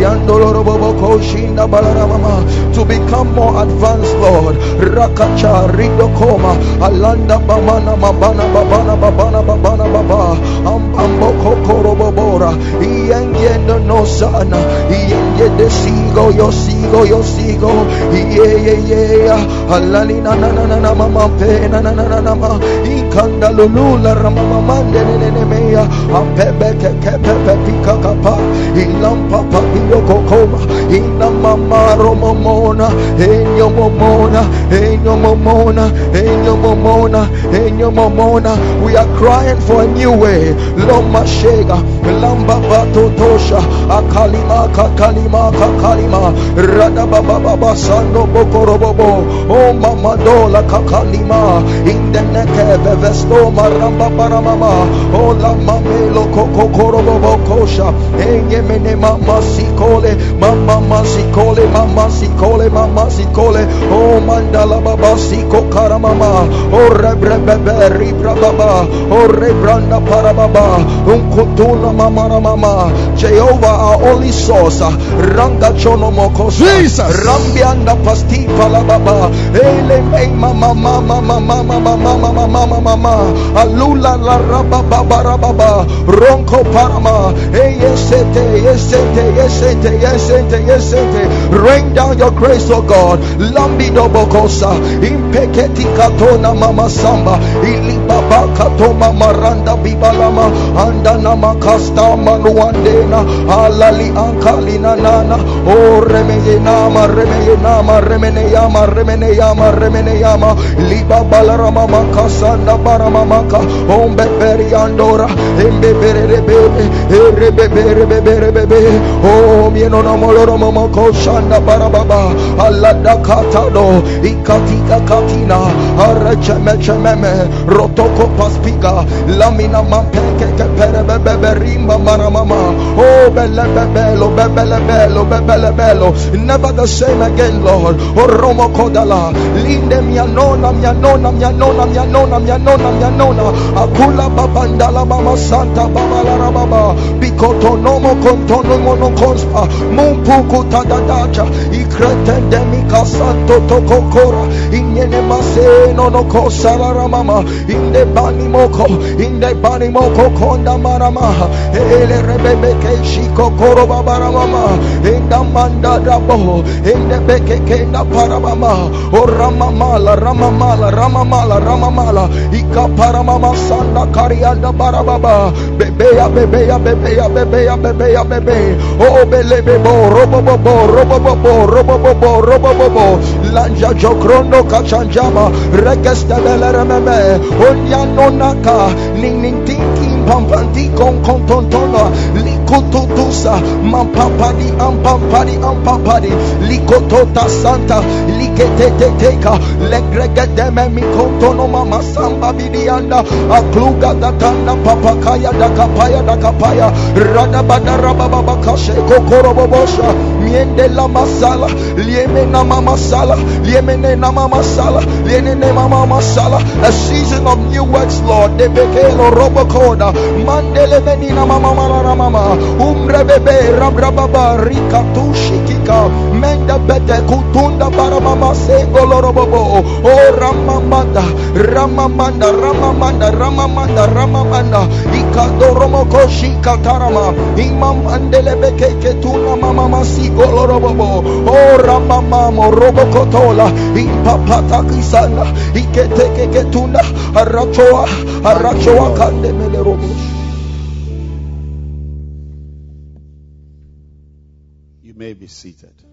yando loro boboko shinda balara mama to become more advanced lord. Rakacha rido koma alanda bamana mabana babana babana babana baba ambambo kokoro bobora iyengendo no sana iyenge de sigo yo sigo yo sigo iye ye ye ya alali na na na na mama pe na na na na na ma inkanda lulula rama mama ne ne ne me ya apebe ke ke pe pe pika kapa ilampa pa biyo kokoma ina mama romomona enyo momona enyo momona enyo momona enyo momona we are crying for a new way. Loma shega lamba bato tosha akalima kakalima kakalima rada baba baba sando bokorobobo o oh mama dola kakalima indeneke vevesto oh maramba paramama o la mamelo kokokorobobo kosha enye mene mama sikole mama masikole mama sikole mama sikole o mandala baba siko karamama o rebrebebe ribra baba o rebranda para baba unkutuna mama mama Jehovah our only source ranga chono mokosa Jesus. rambianda pasti pala baba ele me mama mama mama mama mama mama mama alula la raba baba rababa ronko parama hey yesete yesete yesete yesete yesete rain down your grace oh God lambi dobokosa impeketi katona mama samba ili baba katoma maranda bibalama anda nama kasta manuandena alali ankali nanana o remeye nama remeye nama remene yama remene yama remene yama liba balarama makasanda barama maka ombe beri andora embe bere bebe erebe bere bebe bebe o mieno na moloro momoko shanda barababa alada katado ikatika katina arecheme chememe rotoko paspika lamina mampeke ke pere bebe maramama oh belle bebelo bebele bello bebele bello never the same again lord. Oh romo kodala. Linde mia nona mia nona mia nona mia nona mia nona mia nona. Akula babandala mama santa baba la rababa bikoto nomo kontono mono konspa mumpuku tadadacha ikretende mika santo tokokora inyene mase nono kosara ramama inde bani moko inde bani moko konda marama ele rebebe ke shiko koro babara mama inda manda rabo inde beke kenda parabama o ramamala ramamala ramamala ika paramama sanda karianda barababa bebeya bebeya bebeya bebeya bebeya bebe o bele bebo robo bobo robo bobo robo bobo robo bobo lanja jokrondo kachanjama regesta belere meme onyano naka ning ning tinki pampanti kon kontontona liko likututusa mampapadi ampampadi ampapadi. Likotota santa liketeteteka legregedeme mikontono mama samba bidianda akluga datanda papakaya dakapaya dakapaya. Radabada rabababakashe kokorobobosha miende la masala lieme na mama sala liemene na mama sala lienene mama masala a season of new works lord. De bekelo robokoda mandele menina mama mama mama umre bebe rabrababa rikatushi kika menda bete kutunda bara mama sengolo robobo o ramamanda ramamanda ramamanda ramamanda ramamanda. Ikadoromoko shikatarama mama masigolo robobo o ramamamo robokotola impapata kisana iketeke tuna. Arachoa arachoa kandemele robosh may be seated.